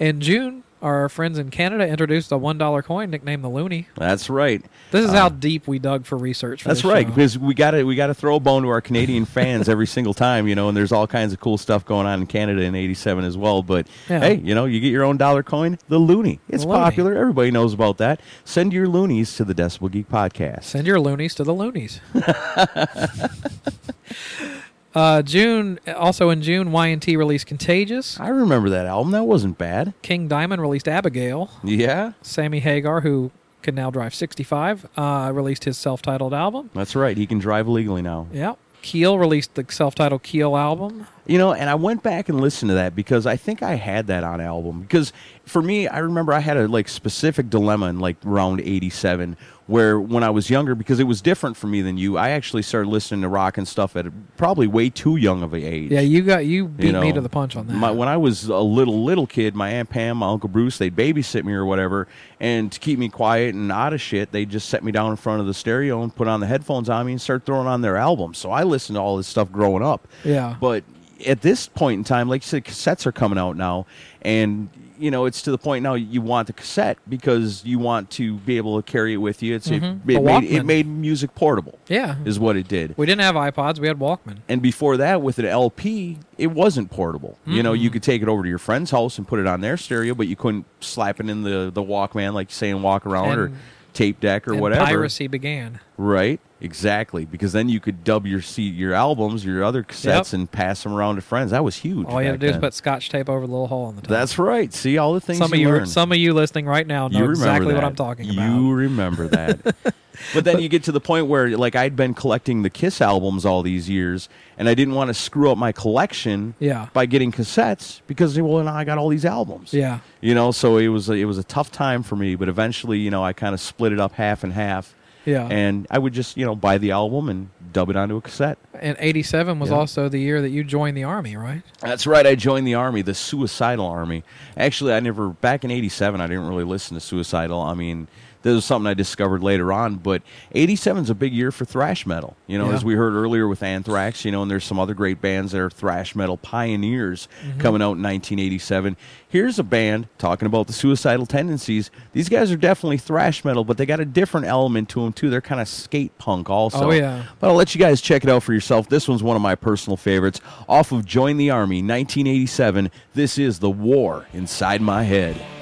In June, our friends in Canada introduced a one dollar coin nicknamed the Loonie. That's right. This is Uh, how deep we dug for research. For That's right, show. because we got to we got to throw a bone to our Canadian fans every single time, you know. And there's all kinds of cool stuff going on in Canada in '87 as well. But Yeah. hey, you know, you get your own dollar coin, the loonie. It's The popular. Everybody knows about that. Send your loonies to the Decibel Geek podcast. Send your loonies to the loonies. uh, June, also in June, Y&T released Contagious. I remember that album. That wasn't bad. King Diamond released Abigail. Yeah, Sammy Hagar, who can now drive 65, uh, released his self-titled album. that's right. He can drive legally now. Yeah. Keel released the self-titled Keel album. You know, and I went back and listened to that because I think I had that on album. Because for me, I remember I had a like specific dilemma in like round '87, where when I was younger, because it was different for me than you, I actually started listening to rock and stuff at probably way too young of an age. Yeah, you got you beat You know, me to the punch on that. My, when I was a little little kid, my aunt Pam, my uncle Bruce, they'd babysit me or whatever, and to keep me quiet and out of shit, they just set me down in front of the stereo and put on the headphones on me and start throwing on their albums. So I listened to all this stuff growing up. Yeah. But at this point in time, like you said, cassettes are coming out now, and you know it's to the point now you want the cassette because you want to be able to carry it with you. It's Mhm. it, it made it made music portable. Yeah. is what it did. we didn't have iPods. We had Walkman. And before that, with an LP, it wasn't portable. You know, you could take it over to your friend's house and put it on their stereo, but you couldn't slap it in the, the Walkman, like saying walk around or tape deck or and whatever. piracy began. Right? Exactly. Because then you could dub your your albums, your other cassettes, Yep. and pass them around to friends. That was huge. All you had to do is put scotch tape over the little hole in the top. That's right. See all the things some of you you, learn. some of you listening right now know you exactly what. I'm talking about. You remember that. but then you get to the point where, like, I'd been collecting the Kiss albums all these years, and I didn't want to screw up my collection Yeah. by getting cassettes because, well, now I got all these albums. Yeah. You know, so it was a, it was a tough time for me, but eventually, you know, I kind of split it up half and half. Yeah. And I would just, you know, buy the album and dub it onto a cassette. And 87 was Yeah. also the year that you joined the army, right? That's right. I joined the army, the suicidal army. Actually, I never back in '87. I didn't really listen to suicidal. I mean, this was something I discovered later on. But '87 is a big year for thrash metal. You know, Yeah. as we heard earlier with Anthrax. You know, and there's some other great bands that are thrash metal pioneers Mm-hmm. coming out in 1987. Here's a band talking about the suicidal tendencies. These guys are definitely thrash metal, but they got a different element to them too. They're kind of skate punk also. Oh, yeah. But I'll let you guys check it out for yourself. This one's one of my personal favorites. Off of Join the Army, 1987. This is The War Inside My Head. Inside my head.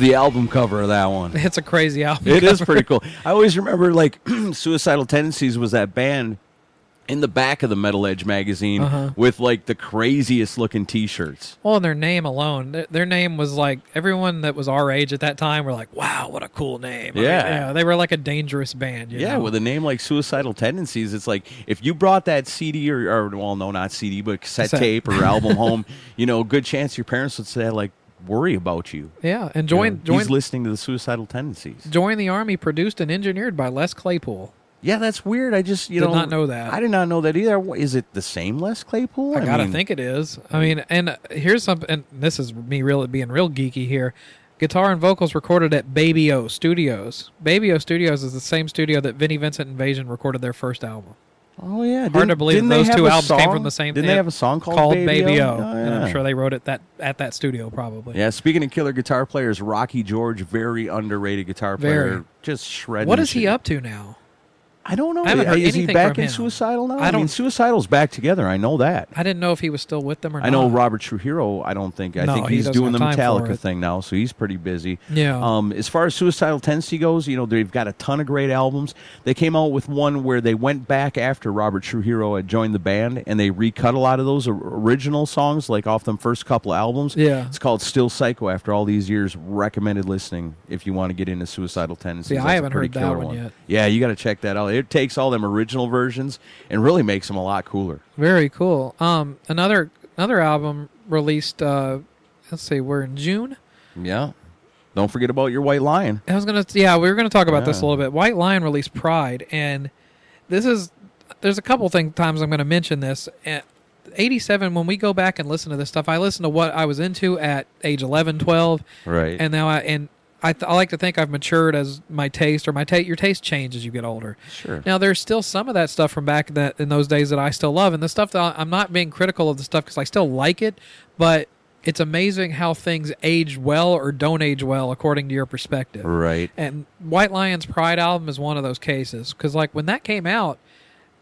Love the album cover of that one. It's a crazy album. It is cover. pretty cool. I always remember like Suicidal Tendencies was that band in the back of the Metal Edge magazine Uh-huh. with like the craziest looking T-shirts. Well, and their name alone, their, their name was like everyone that was our age at that time were like, "Wow, what a cool name!" I mean, Yeah. they were like a dangerous band. you Yeah, know? with a name like Suicidal Tendencies, it's like if you brought that CD or, or well, no, not CD, but cassette Cassette. tape or album home, you know, good chance your parents would say like worry about you. yeah, and You know, join join he's listening to the Suicidal Tendencies. join the army, produced and engineered by Les Claypool. Yeah, that's weird. I just you Did know not know that. I did not know that either. Is it the same Les Claypool? I gotta mean, think it is. I mean, and here's something. And this is me really being real geeky here. Guitar and vocals recorded at Baby O Studios. Baby O Studios is the same studio that Vinnie Vincent Invasion recorded their first album. Oh yeah, Hard Didn't- to believe those two albums came from the same. Didn't they have a song called, called Baby, Baby O? O? Oh, And I'm sure they wrote it that at that studio probably. Yeah, speaking of killer guitar players, Rocky George, very underrated guitar player, Very. just shredding. What is he up to now? I don't know. I haven't heard is he back from in him. Suicidal now? I I, mean, don't- Suicidal's back together. I know that. I didn't know if he was still with them or not. I know Robert Trujillo. I don't think. I No, think he he's doesn't doing the have time for Metallica it. thing now, so he's pretty busy. Yeah. Um, as far as Suicidal Tendency goes, you know they've got a ton of great albums. They came out with one where they went back after Robert Trujillo had joined the band, and they recut a lot of those or- original songs, like off them first couple albums. Yeah. It's called Still Psycho. After all these years, recommended listening if you want to get into Suicidal Tendencies. See, I That's a haven't pretty heard that killer one yet. Yeah, you got to check that out. It takes all them original versions and really makes them a lot cooler. Very cool. Um, another another album released. Uh, let's see, we're in June. Yeah. Don't forget about your White Lion. I was gonna, yeah, we were gonna talk about this a little bit. White Lion released Pride, and this is there's a couple things times I'm gonna mention this. At 87, when we go back and listen to this stuff, I listen to what I was into at age 11, 12, Right. and now I and I, th- I like to think I've matured as my taste or my taste. Your taste changes as you get older. Sure. Now there's still some of that stuff from back that in those days that I still love, and the stuff that I'm not being critical of the stuff because I still like it, but it's amazing how things age well or don't age well according to your perspective. Right. And White Lion's Pride album is one of those cases because, like, when that came out,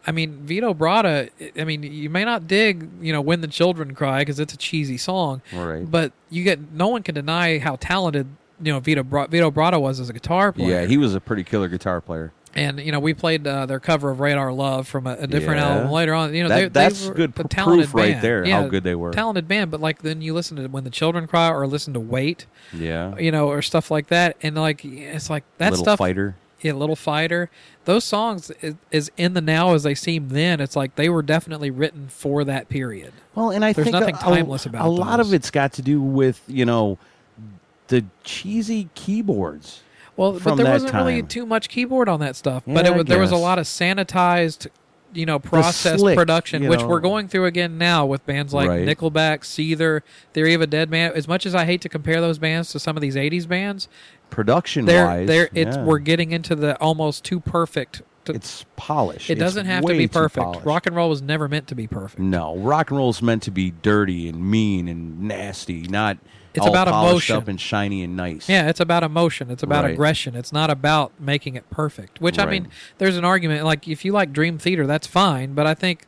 I mean, Vito Bratta. I mean, you may not dig, you know, "When the Children Cry" because it's a cheesy song, Right. But you get no one can deny how talented you know Vito Bra- Vito Bratta was as a guitar player. Yeah, he was a pretty killer guitar player. And you know, we played uh, their cover of Radar Love from a, a different Yeah. album later on. You know, That- they, they that's were good a pr- talented proof right band. there, Yeah, how good they were. Talented band, but like then you listen to When the Children Cry or listen to Wait, Yeah. you know, or stuff like that, and like it's like that Little stuff. Fighter. Yeah, Little Fighter. Those songs is, is in the now as they seem then. It's like they were definitely written for that period. Well, and I There's think nothing a, timeless a, about a lot those. of it's got to do with you know the cheesy keyboards. Well, but there wasn't really too much keyboard on that stuff. but it there was a lot of sanitized, you know, processed slick, production, which know. we're going through again now with bands like Right. Nickelback, Seether, Theory of a Dead Man. As much as I hate to compare those bands to some of these '80s bands, Production they're wise, they're it's yeah. we're getting into the almost too perfect. To, it's polished. it doesn't have to be perfect. Rock and roll was never meant to be perfect. No, rock and roll is meant to be dirty and mean and nasty, not It's all about polished emotion. up and shiny and nice. Yeah, it's about emotion. It's about Right. aggression. It's not about making it perfect. Which I mean, there's an argument like if you like Dream Theater, that's fine. But I think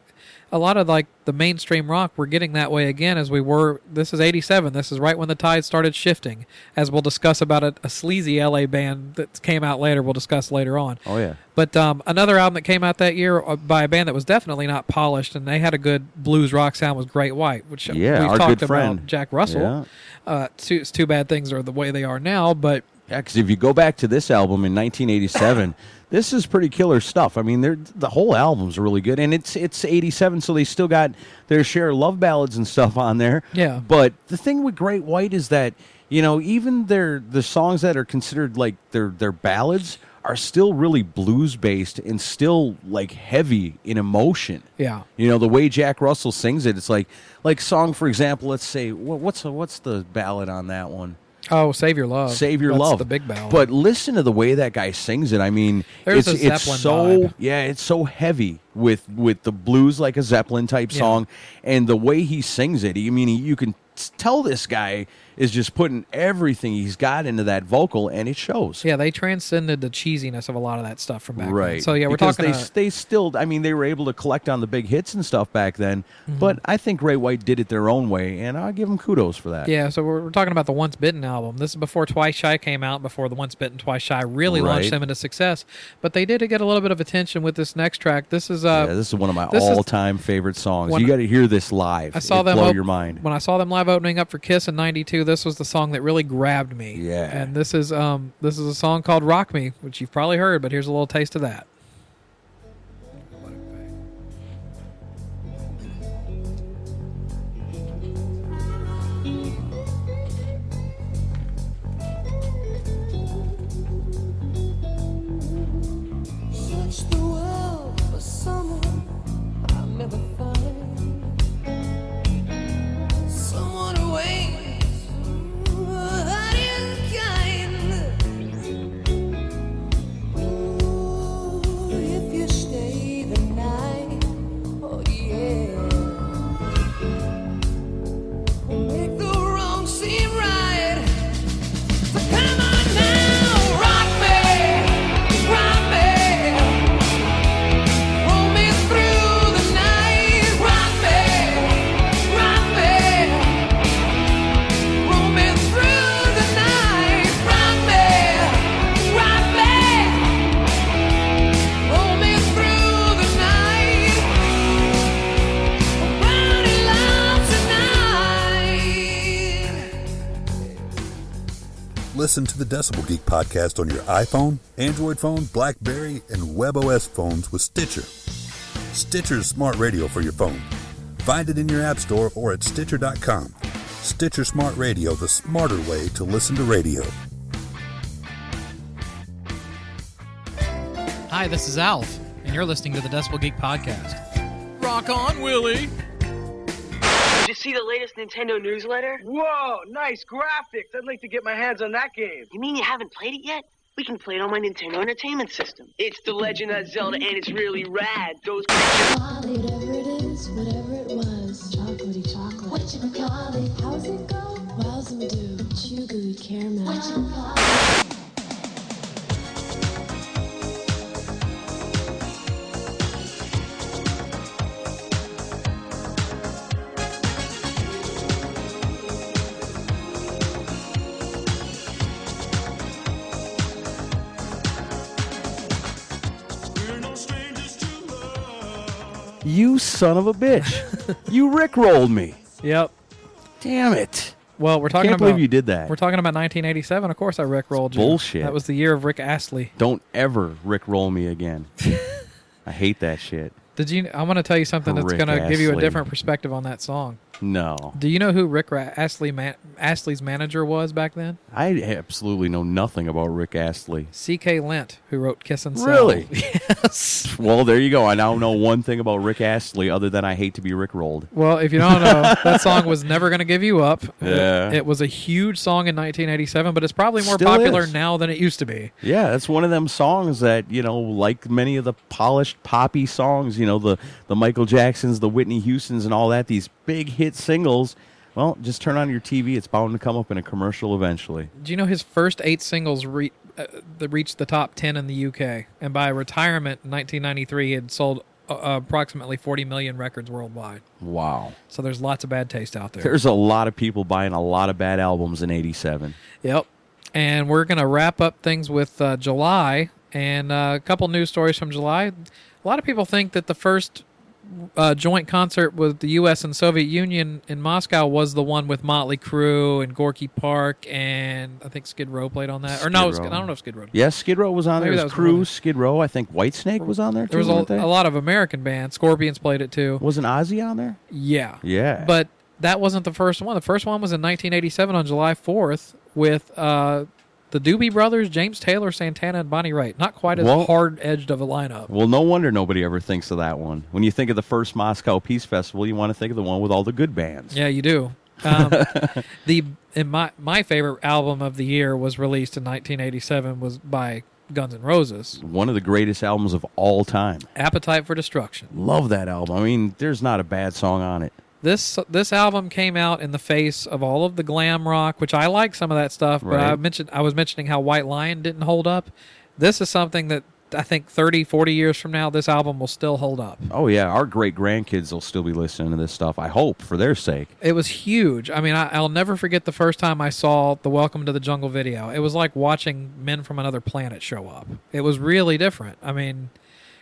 a lot of like the mainstream rock, we're getting that way again as we were. This is '87. This is right when the tide started shifting. As we'll discuss about a, a sleazy LA band that came out later. We'll discuss later on. Oh yeah. But um, another album that came out that year uh, by a band that was definitely not polished, and they had a good blues rock sound was Great White, which Yeah, we've our talked about. friend. Jack Russell. Yeah. Uh, too, it's too bad things are the way they are now, but Yeah, because if you go back to this album in 1987, this is pretty killer stuff. I mean, they're, the whole album's really good, and it's it's 87, so they still got their share of love ballads and stuff on there. Yeah. But the thing with Great White is that you know even their the songs that are considered like their their ballads are still really blues based and still like heavy in emotion. yeah. You know the way Jack Russell sings it, it's like like song for example. Let's say what, what's what's the ballad on that one? Oh, save your love. Save Your That's Love. The big ballad. But listen to the way that guy sings it. I mean, There's it's it's so vibe. yeah, it's so heavy with with the blues like a Zeppelin type Yeah. song, and the way he sings it. I mean, you can tell this guy is just putting everything he's got into that vocal, and it shows. Yeah, they transcended the cheesiness of a lot of that stuff from back then. Right. So yeah, we're Because talking. They, they still. I mean, they were able to collect on the big hits and stuff back then. Mm-hmm. But I think Great White did it their own way, and I give them kudos for that. Yeah, so we're, we're talking about the Once Bitten album. This is before Twice Shy came out, before the Once Bitten, Twice Shy really launched them into success. But they did get a little bit of attention with this next track. This is uh, Yeah, this is one of my all-time favorite songs. you got to hear this live. I saw It'd them blow op- your mind. when I saw them live opening up for Kiss in '92. This was the song that really grabbed me. Yeah. and this is um this is a song called "Rock Me," which you've probably heard, but here's a little taste of that. Listen to the Decibel Geek podcast on your iPhone, Android phone, Blackberry, and WebOS phones with Stitcher. Stitcher's smart radio for your phone. Find it in your app store or at Stitcher.com. Stitcher Smart Radio, the smarter way to listen to radio. Hi, this is Alf, and you're listening to the Decibel Geek podcast. Rock on, Willie. Did you see the latest Nintendo newsletter? Whoa, nice graphics. I'd like to get my hands on that game. You mean you haven't played it yet? We can play it on my Nintendo Entertainment System. It's The Legend of Zelda, and it's really rad. Those pictures. Whatever it is, whatever it was, chocolatey chocolate. What you call it? How's it go? Wow's and do, chew gooey caramel. What you call it? You son of a bitch! you rickrolled me. Yep. Damn it! Well, we're talking Can't about believe you did that. We're talking about 1987. Of course, I Rick rolled you. bullshit. That was the year of Rick Astley. Don't ever rickroll me again. I hate that shit. Did you? I'm going to tell you something that's Rick going to give you a Astley. different perspective on that song. No, Do you know who Rick Ra- Astley man- Astley's manager was back then? I absolutely know nothing about Rick Astley. C.K. Lendt, who wrote "Kiss and Sell." Really? yes. Well, there you go. I now know one thing about Rick Astley, other than I hate to be Rick rolled. Well, if you don't know, that song was "Never Gonna Give You Up." Yeah. It, it was a huge song in 1987, but it's probably more Still popular is. now than it used to be. Yeah, it's one of them songs that you know, like many of the polished poppy songs, you know, the the Michael Jacksons, the Whitney Houstons, and all that. These big hit singles. Well, just turn on your TV; it's bound to come up in a commercial eventually. Do you know his first eight singles re- uh, that reached the top 10 in the UK? And by retirement in 1993, he had sold uh, approximately 40 million records worldwide. Wow. So there's lots of bad taste out there. There's a lot of people buying a lot of bad albums in '87. Yep. And we're going to wrap up things with uh, July and uh, a couple news stories from July. A lot of people think that the first uh, joint concert with the U.S. and Soviet Union in Moscow was the one with Motley Crue and Gorky Park and I think Skid Row played on that. or no, Skid I don't know if Skid Row. Yes, Skid Row was on Maybe there. It was was one. Skid Row. I think Whitesnake was on there too. There was a, a lot of American bands. Scorpions played it too. Wasn't Ozzy on there? Yeah. Yeah. But that wasn't the first one. The first one was in 1987 on July 4th with uh, the Doobie Brothers, James Taylor, Santana, and Bonnie Raitt. Not quite as Well- hard edged of a lineup. Well, no wonder nobody ever thinks of that one. When you think of the first Moscow Peace Festival, you want to think of the one with all the good bands. Yeah, you do. Um, the my my favorite album of the year was released in 1987 was by Guns N' Roses. One of the greatest albums of all time. Appetite for Destruction. Love that album. I mean, there's not a bad song on it. This this album came out in the face of all of the glam rock, which I like some of that stuff. But I mentioned I was mentioning how White Lion didn't hold up. This is something that I think 30, 40 years from now, this album will still hold up. Oh yeah, our great grandkids will still be listening to this stuff. I hope for their sake. It was huge. I mean, I, I'll never forget the first time I saw the Welcome to the Jungle video. It was like watching men from another planet show up. It was really different. I mean,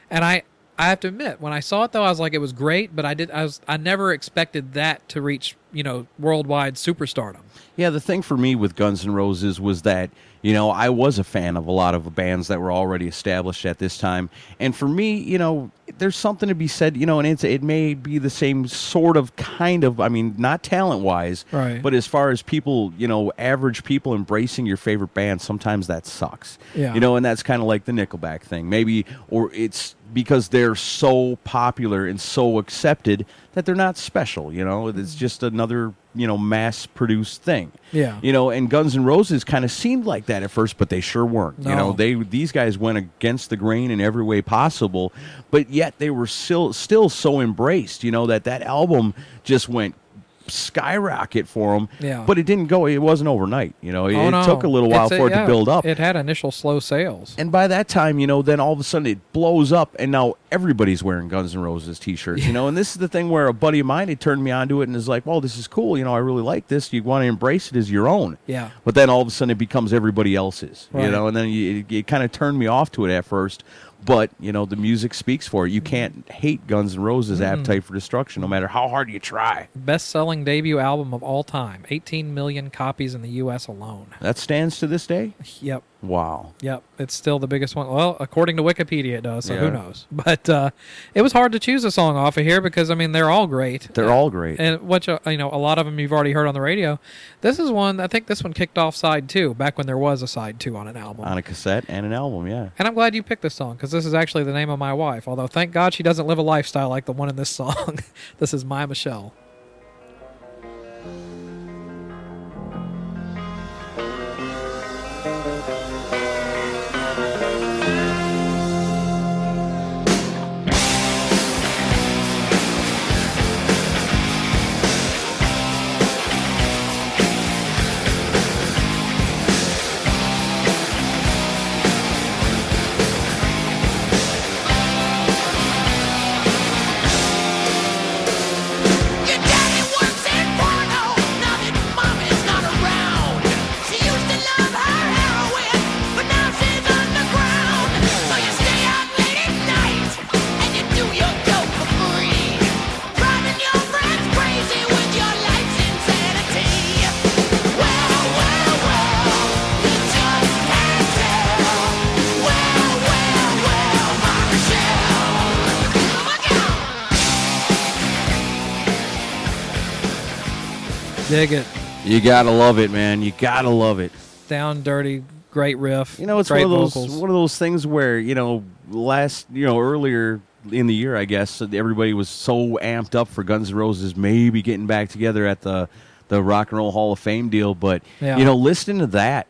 and I I have to admit, when I saw it though, I was like, it was great, but I did I was I never expected that to reach you know worldwide superstardom. Yeah, the thing for me with Guns N' Roses was that, you know, I was a fan of a lot of bands that were already established at this time. And for me, you know, there's something to be said, you know, and it's, it may be the same sort of kind of, I mean, not talent wise, Right. but as far as people, you know, average people embracing your favorite band, sometimes that sucks. Yeah. You know, and that's kind of like the Nickelback thing. Maybe, or it's because they're so popular and so accepted that they're not special, you know, it's mm. just another, you know, mass produced thing. Yeah. You know, and Guns N' Roses kind of seemed like that at first, but they sure weren't. You know, they these guys went against the grain in every way possible, but yet they were still still so embraced. You know that that album just went skyrocket for them. Yeah. But it didn't go. It wasn't overnight. You know, it, Oh, it took a little while It's for it yeah, to build up. It had initial slow sales. And by that time, you know, then all of a sudden it blows up, and now everybody's wearing Guns N' Roses T-shirts. You know, and this is the thing where a buddy of mine had turned me onto it and is like, "Well, this is cool. You know, I really like this. You want to embrace it as your own." Yeah. But then all of a sudden it becomes everybody else's. You know, and then you, it, it kind of turned me off to it at first. But you know, the music speaks for it. You can't hate Guns N' Roses' Mm. Appetite for Destruction, no matter how hard you try. Best-selling debut album of all time. 18 million copies in the U.S. alone. That stands to this day. Yep. Wow. Yep, it's still the biggest one. Well, according to Wikipedia, it does. So Yeah. who knows? But uh, it was hard to choose a song off of here because I mean they're all great. They're all great. and which uh, you know a lot of them you've already heard on the radio. This is one I think this one kicked off side two back when there was a side two on an album. On a cassette and an album, yeah. and I'm glad you picked this song because this is actually the name of my wife. Although thank God she doesn't live a lifestyle like the one in this song. this is my Michelle. Dig it, You gotta love it, man. You gotta love it. down dirty, great riff. You know, it's great one of those vocals. one of those things where you know, last you know earlier in the year, I guess everybody was so amped up for Guns N' Roses maybe getting back together at the the Rock and Roll Hall of Fame deal, but Yeah. you know, listening to that,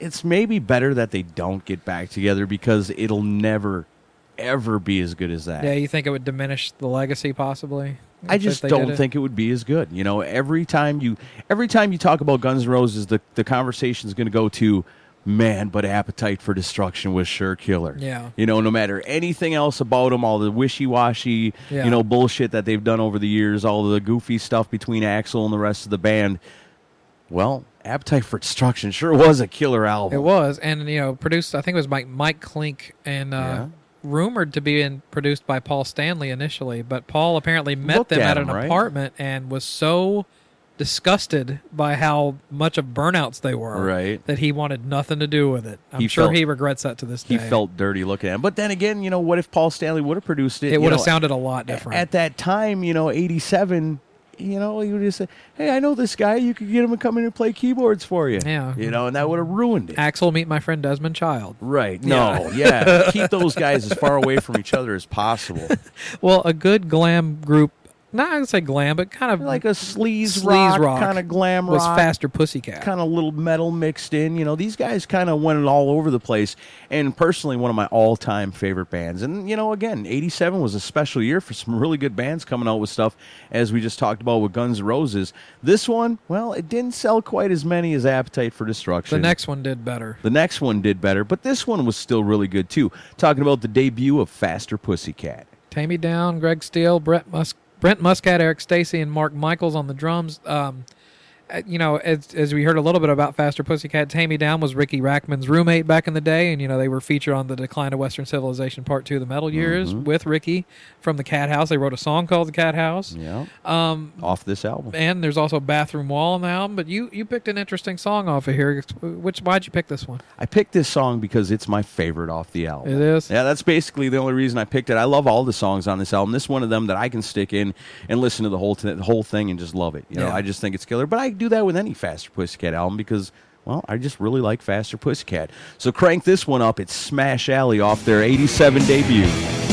it's maybe better that they don't get back together because it'll never ever be as good as that. Yeah, you think it would diminish the legacy possibly? I just don't think it would be as good. You know, every time you every time you talk about Guns N' Roses, the the conversation is going to go to man, but Appetite for Destruction was sure killer. Yeah. You know, no matter anything else about them, all the wishy washy, Yeah. you know, bullshit that they've done over the years, all the goofy stuff between Axl and the rest of the band. Well, Appetite for Destruction sure was a killer album. It was, and you know, produced. I think it was Mike Mike Clink, and uh, Yeah. Rumored to be in, produced by Paul Stanley initially. But Paul apparently met Looked them at at, him, an right? apartment and was so disgusted by how much of burnouts they were, Right. that he wanted nothing to do with it. I'm He sure felt- he regrets that to this day. He felt dirty looking at him. But then again, you know, what if Paul Stanley would have produced it? it would have sounded a lot different. At that time, you know, 87, you know, you would just say, hey, I know this guy. You could get him to come in and play keyboards for you. Yeah. You know, and that would have ruined it. Axl, meet my friend Desmond Child. Right. No. Yeah. Keep those guys as far away from each other as possible. Well, a good glam group not I'd say glam, but kind of like a sleaze, sleaze rock, kind of glam rock. was faster Pussycat. kind of little metal mixed in. You know, these guys kind of went all over the place. And personally, one of my all-time favorite bands. And you know, again, '87 was a special year for some really good bands coming out with stuff, as we just talked about with Guns N' Roses. This one, well, it didn't sell quite as many as Appetite for Destruction. The next one did better. The next one did better, but this one was still really good too. Talking about the debut of Faster Pussycat. Taime Downe, Greg Steele, Brett Mus- Brent Muscat, Eric Stacy, and Mark Michaels on the drums. Um, you know, as, as we heard a little bit about Faster Pussycat, Taime Downe was Ricky Rachtman's roommate back in the day, and you know they were featured on the Decline of Western Civilization Part Two, the Metal Years, Mhm. with Ricky from the Cat House. They wrote a song called the Cat House. Yeah. Um, Off this album. and there's also Bathroom Wall on the album. But you you picked an interesting song off of here. Which why'd you pick this one? I picked this song because it's my favorite off the album. It is? Yeah, that's basically the only reason I picked it. I love all the songs on this album. This is one of them that I can stick in and listen to the whole t- the whole thing and just love it. You know, Yeah. I just think it's killer. But I do that with any Faster Pussycat album because well, I just really like Faster Pussycat. So crank this one up. It's Smash Alley off their 87 debut.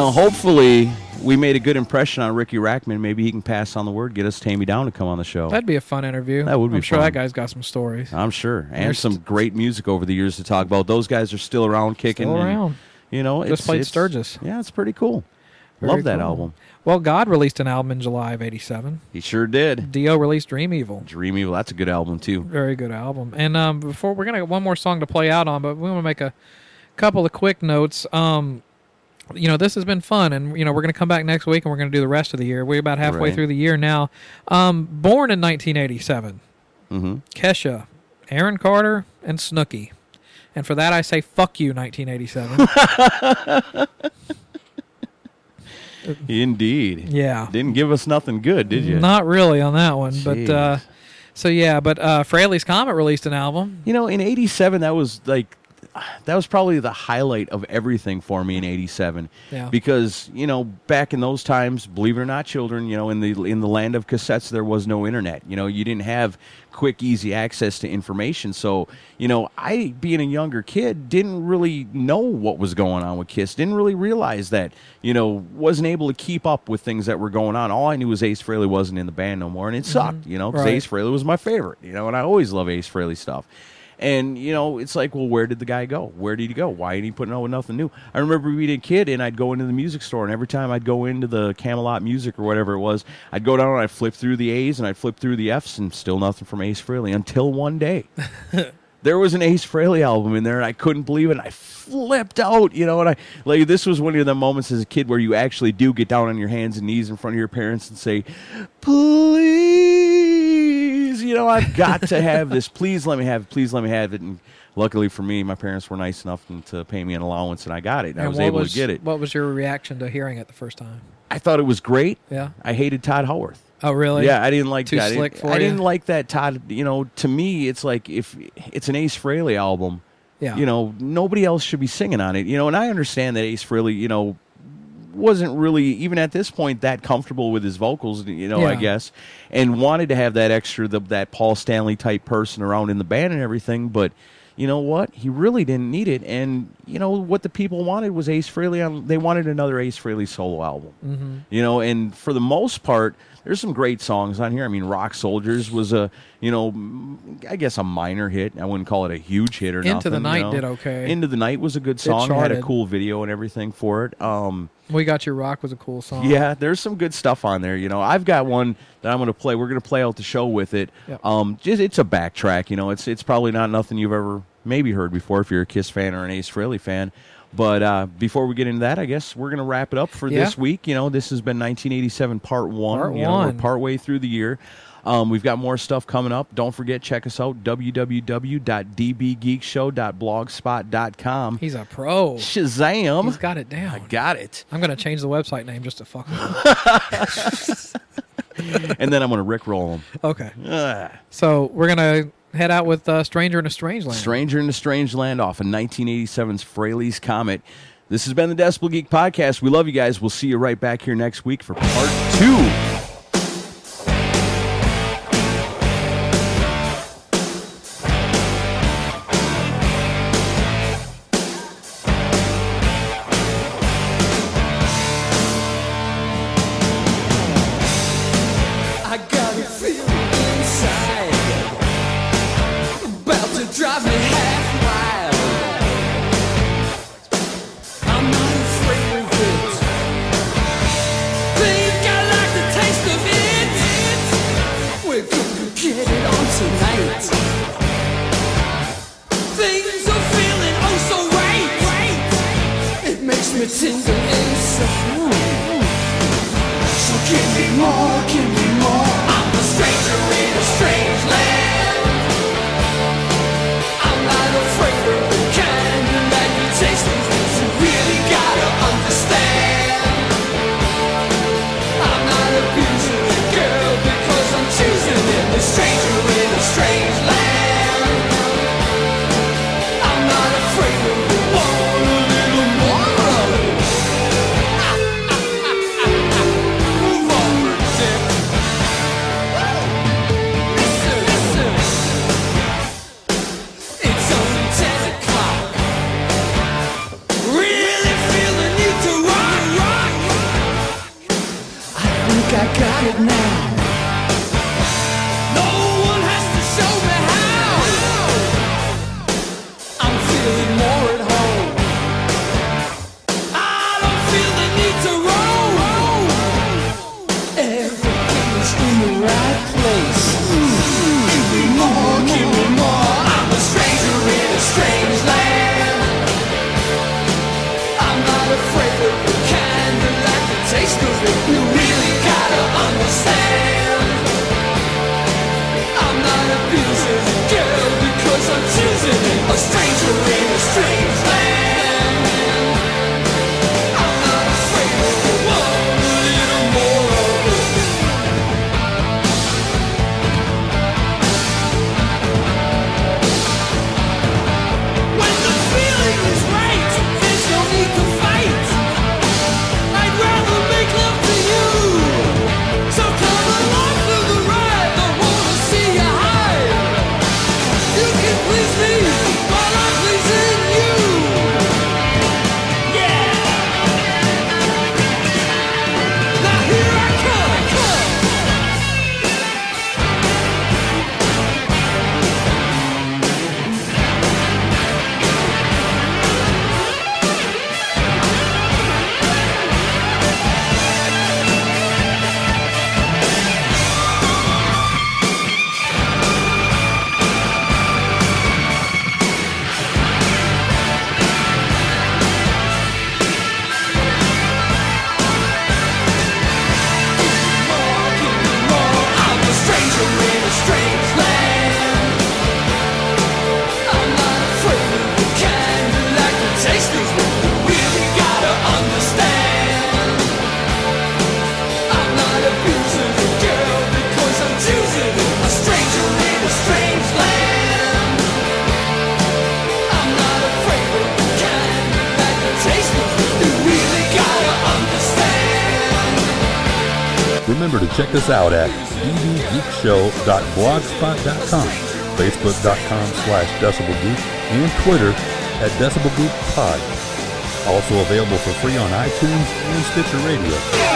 Know, hopefully we made a good impression on Ricky Rachtman. Maybe he can pass on the word, get us Taime Downe to come on the show. That'd be a fun interview. That would be I'm sure fun. that guy's got some stories. I'm sure, and There's some great music over the years to talk about. Those guys are still around, kicking. Still and, around. you know, Just it's, played it's- Sturgis. Yeah, it's pretty cool. Very Love that cool. album. Well, God released an album in July of '87. He sure did. Dio released Dream Evil. Dream Evil. That's a good album too. Very good album. And um, before we're gonna get one more song to play out on, but we want to make a couple of quick notes. Um, you know, this has been fun, and you know we're gonna come back next week and we're gonna do the rest of the year. We're about halfway Right. through the year now. Um, born in 1987, Mm-hmm. Kesha, Aaron Carter, and Snooki. And for that, I say fuck you, 1987. Indeed. Yeah. Didn't give us nothing good, did you? Not really on that one, but uh, so yeah. But uh, Frehley's Comet released an album. You know, in '87, that was like that was probably the highlight of everything for me in '87. Yeah. Because you know, back in those times, believe it or not, children, you know, in the in the land of cassettes, there was no internet. You know, you didn't have quick, easy access to information. So, you know, I, being a younger kid, didn't really know what was going on with Kiss. Didn't really realize that. You know, wasn't able to keep up with things that were going on. All I knew was Ace Frehley wasn't in the band no more, and it mm-hmm. sucked. You know, because Right. Ace Frehley was my favorite. You know, and I always love Ace Frehley stuff. And you know, it's like, well, where did the guy go? Where did he go? Why ain't he putting out nothing new? I remember being a kid, and I'd go into the music store, and every time I'd go into the Camelot Music or whatever it was, I'd go down and I'd flip through the A's and I'd flip through the F's, and still nothing from Ace Frehley until one day. there was an Ace Frehley album in there, and I couldn't believe it. And I flipped out, you know. And I like this was one of the moments as a kid where you actually do get down on your hands and knees in front of your parents and say, "Please, you know, I've got to have this. Please let me have. it. Please let me have it." And luckily for me, my parents were nice enough to pay me an allowance, and I got it. And I was able was, to get it. What was your reaction to hearing it the first time? I thought it was great. Yeah. I hated Todd Howarth. Oh, really? Yeah, I didn't like Too that. I slick didn't, for I you? didn't like that Todd. You know, to me, it's like if it's an Ace Frehley album. Yeah. You know, nobody else should be singing on it. You know, and I understand that Ace Frehley, you know, wasn't really even at this point that comfortable with his vocals. You know, I guess, and wanted to have that extra, the, that Paul Stanley type person around in the band and everything, but. You know what? He really didn't need it, and you know what the people wanted was Ace Frehley on. They wanted another Ace Frehley solo album. Mhm. You know, and for the most part, there's some great songs on here. I mean, Rock Soldiers was a, you know, I guess a minor hit. I wouldn't call it a huge hit or Into nothing. the you Night know. did okay. Into the Night was a good song. It had a cool video and everything for it. Um, We Got Your Rock was a cool song. yeah, there's some good stuff on there. You know, I've got one that I'm going to play. We're going to play out the show with it. Yep. Um, just it's a backtrack. You know, it's it's probably not nothing you've ever maybe heard before if you're a Kiss fan or an Ace Frehley fan. But uh, before we get into that, I guess we're going to wrap it up for Yeah. this week. You know, this has been 1987 Part One. Part you know, we're partway through the year. Um, we've got more stuff coming up. Don't forget, check us out www.dbgeekshow.blogspot.com. He's a pro. Shazam! He's got it down. I got it. I'm gonna change the website name just to fuck with him. and then I'm gonna rickroll him. Okay. Ugh. So we're gonna head out with uh, "Stranger in a Strange Land." Stranger in a Strange Land off of 1987's Frehley's Comet. This has been the Decibel Geek Podcast. We love you guys. We'll see you right back here next week for part two. Us out at dbgeekshow.blogspot.com, facebook.com slash decibelgeek, and Twitter at decibelgeekpod. Also available for free on iTunes and Stitcher Radio.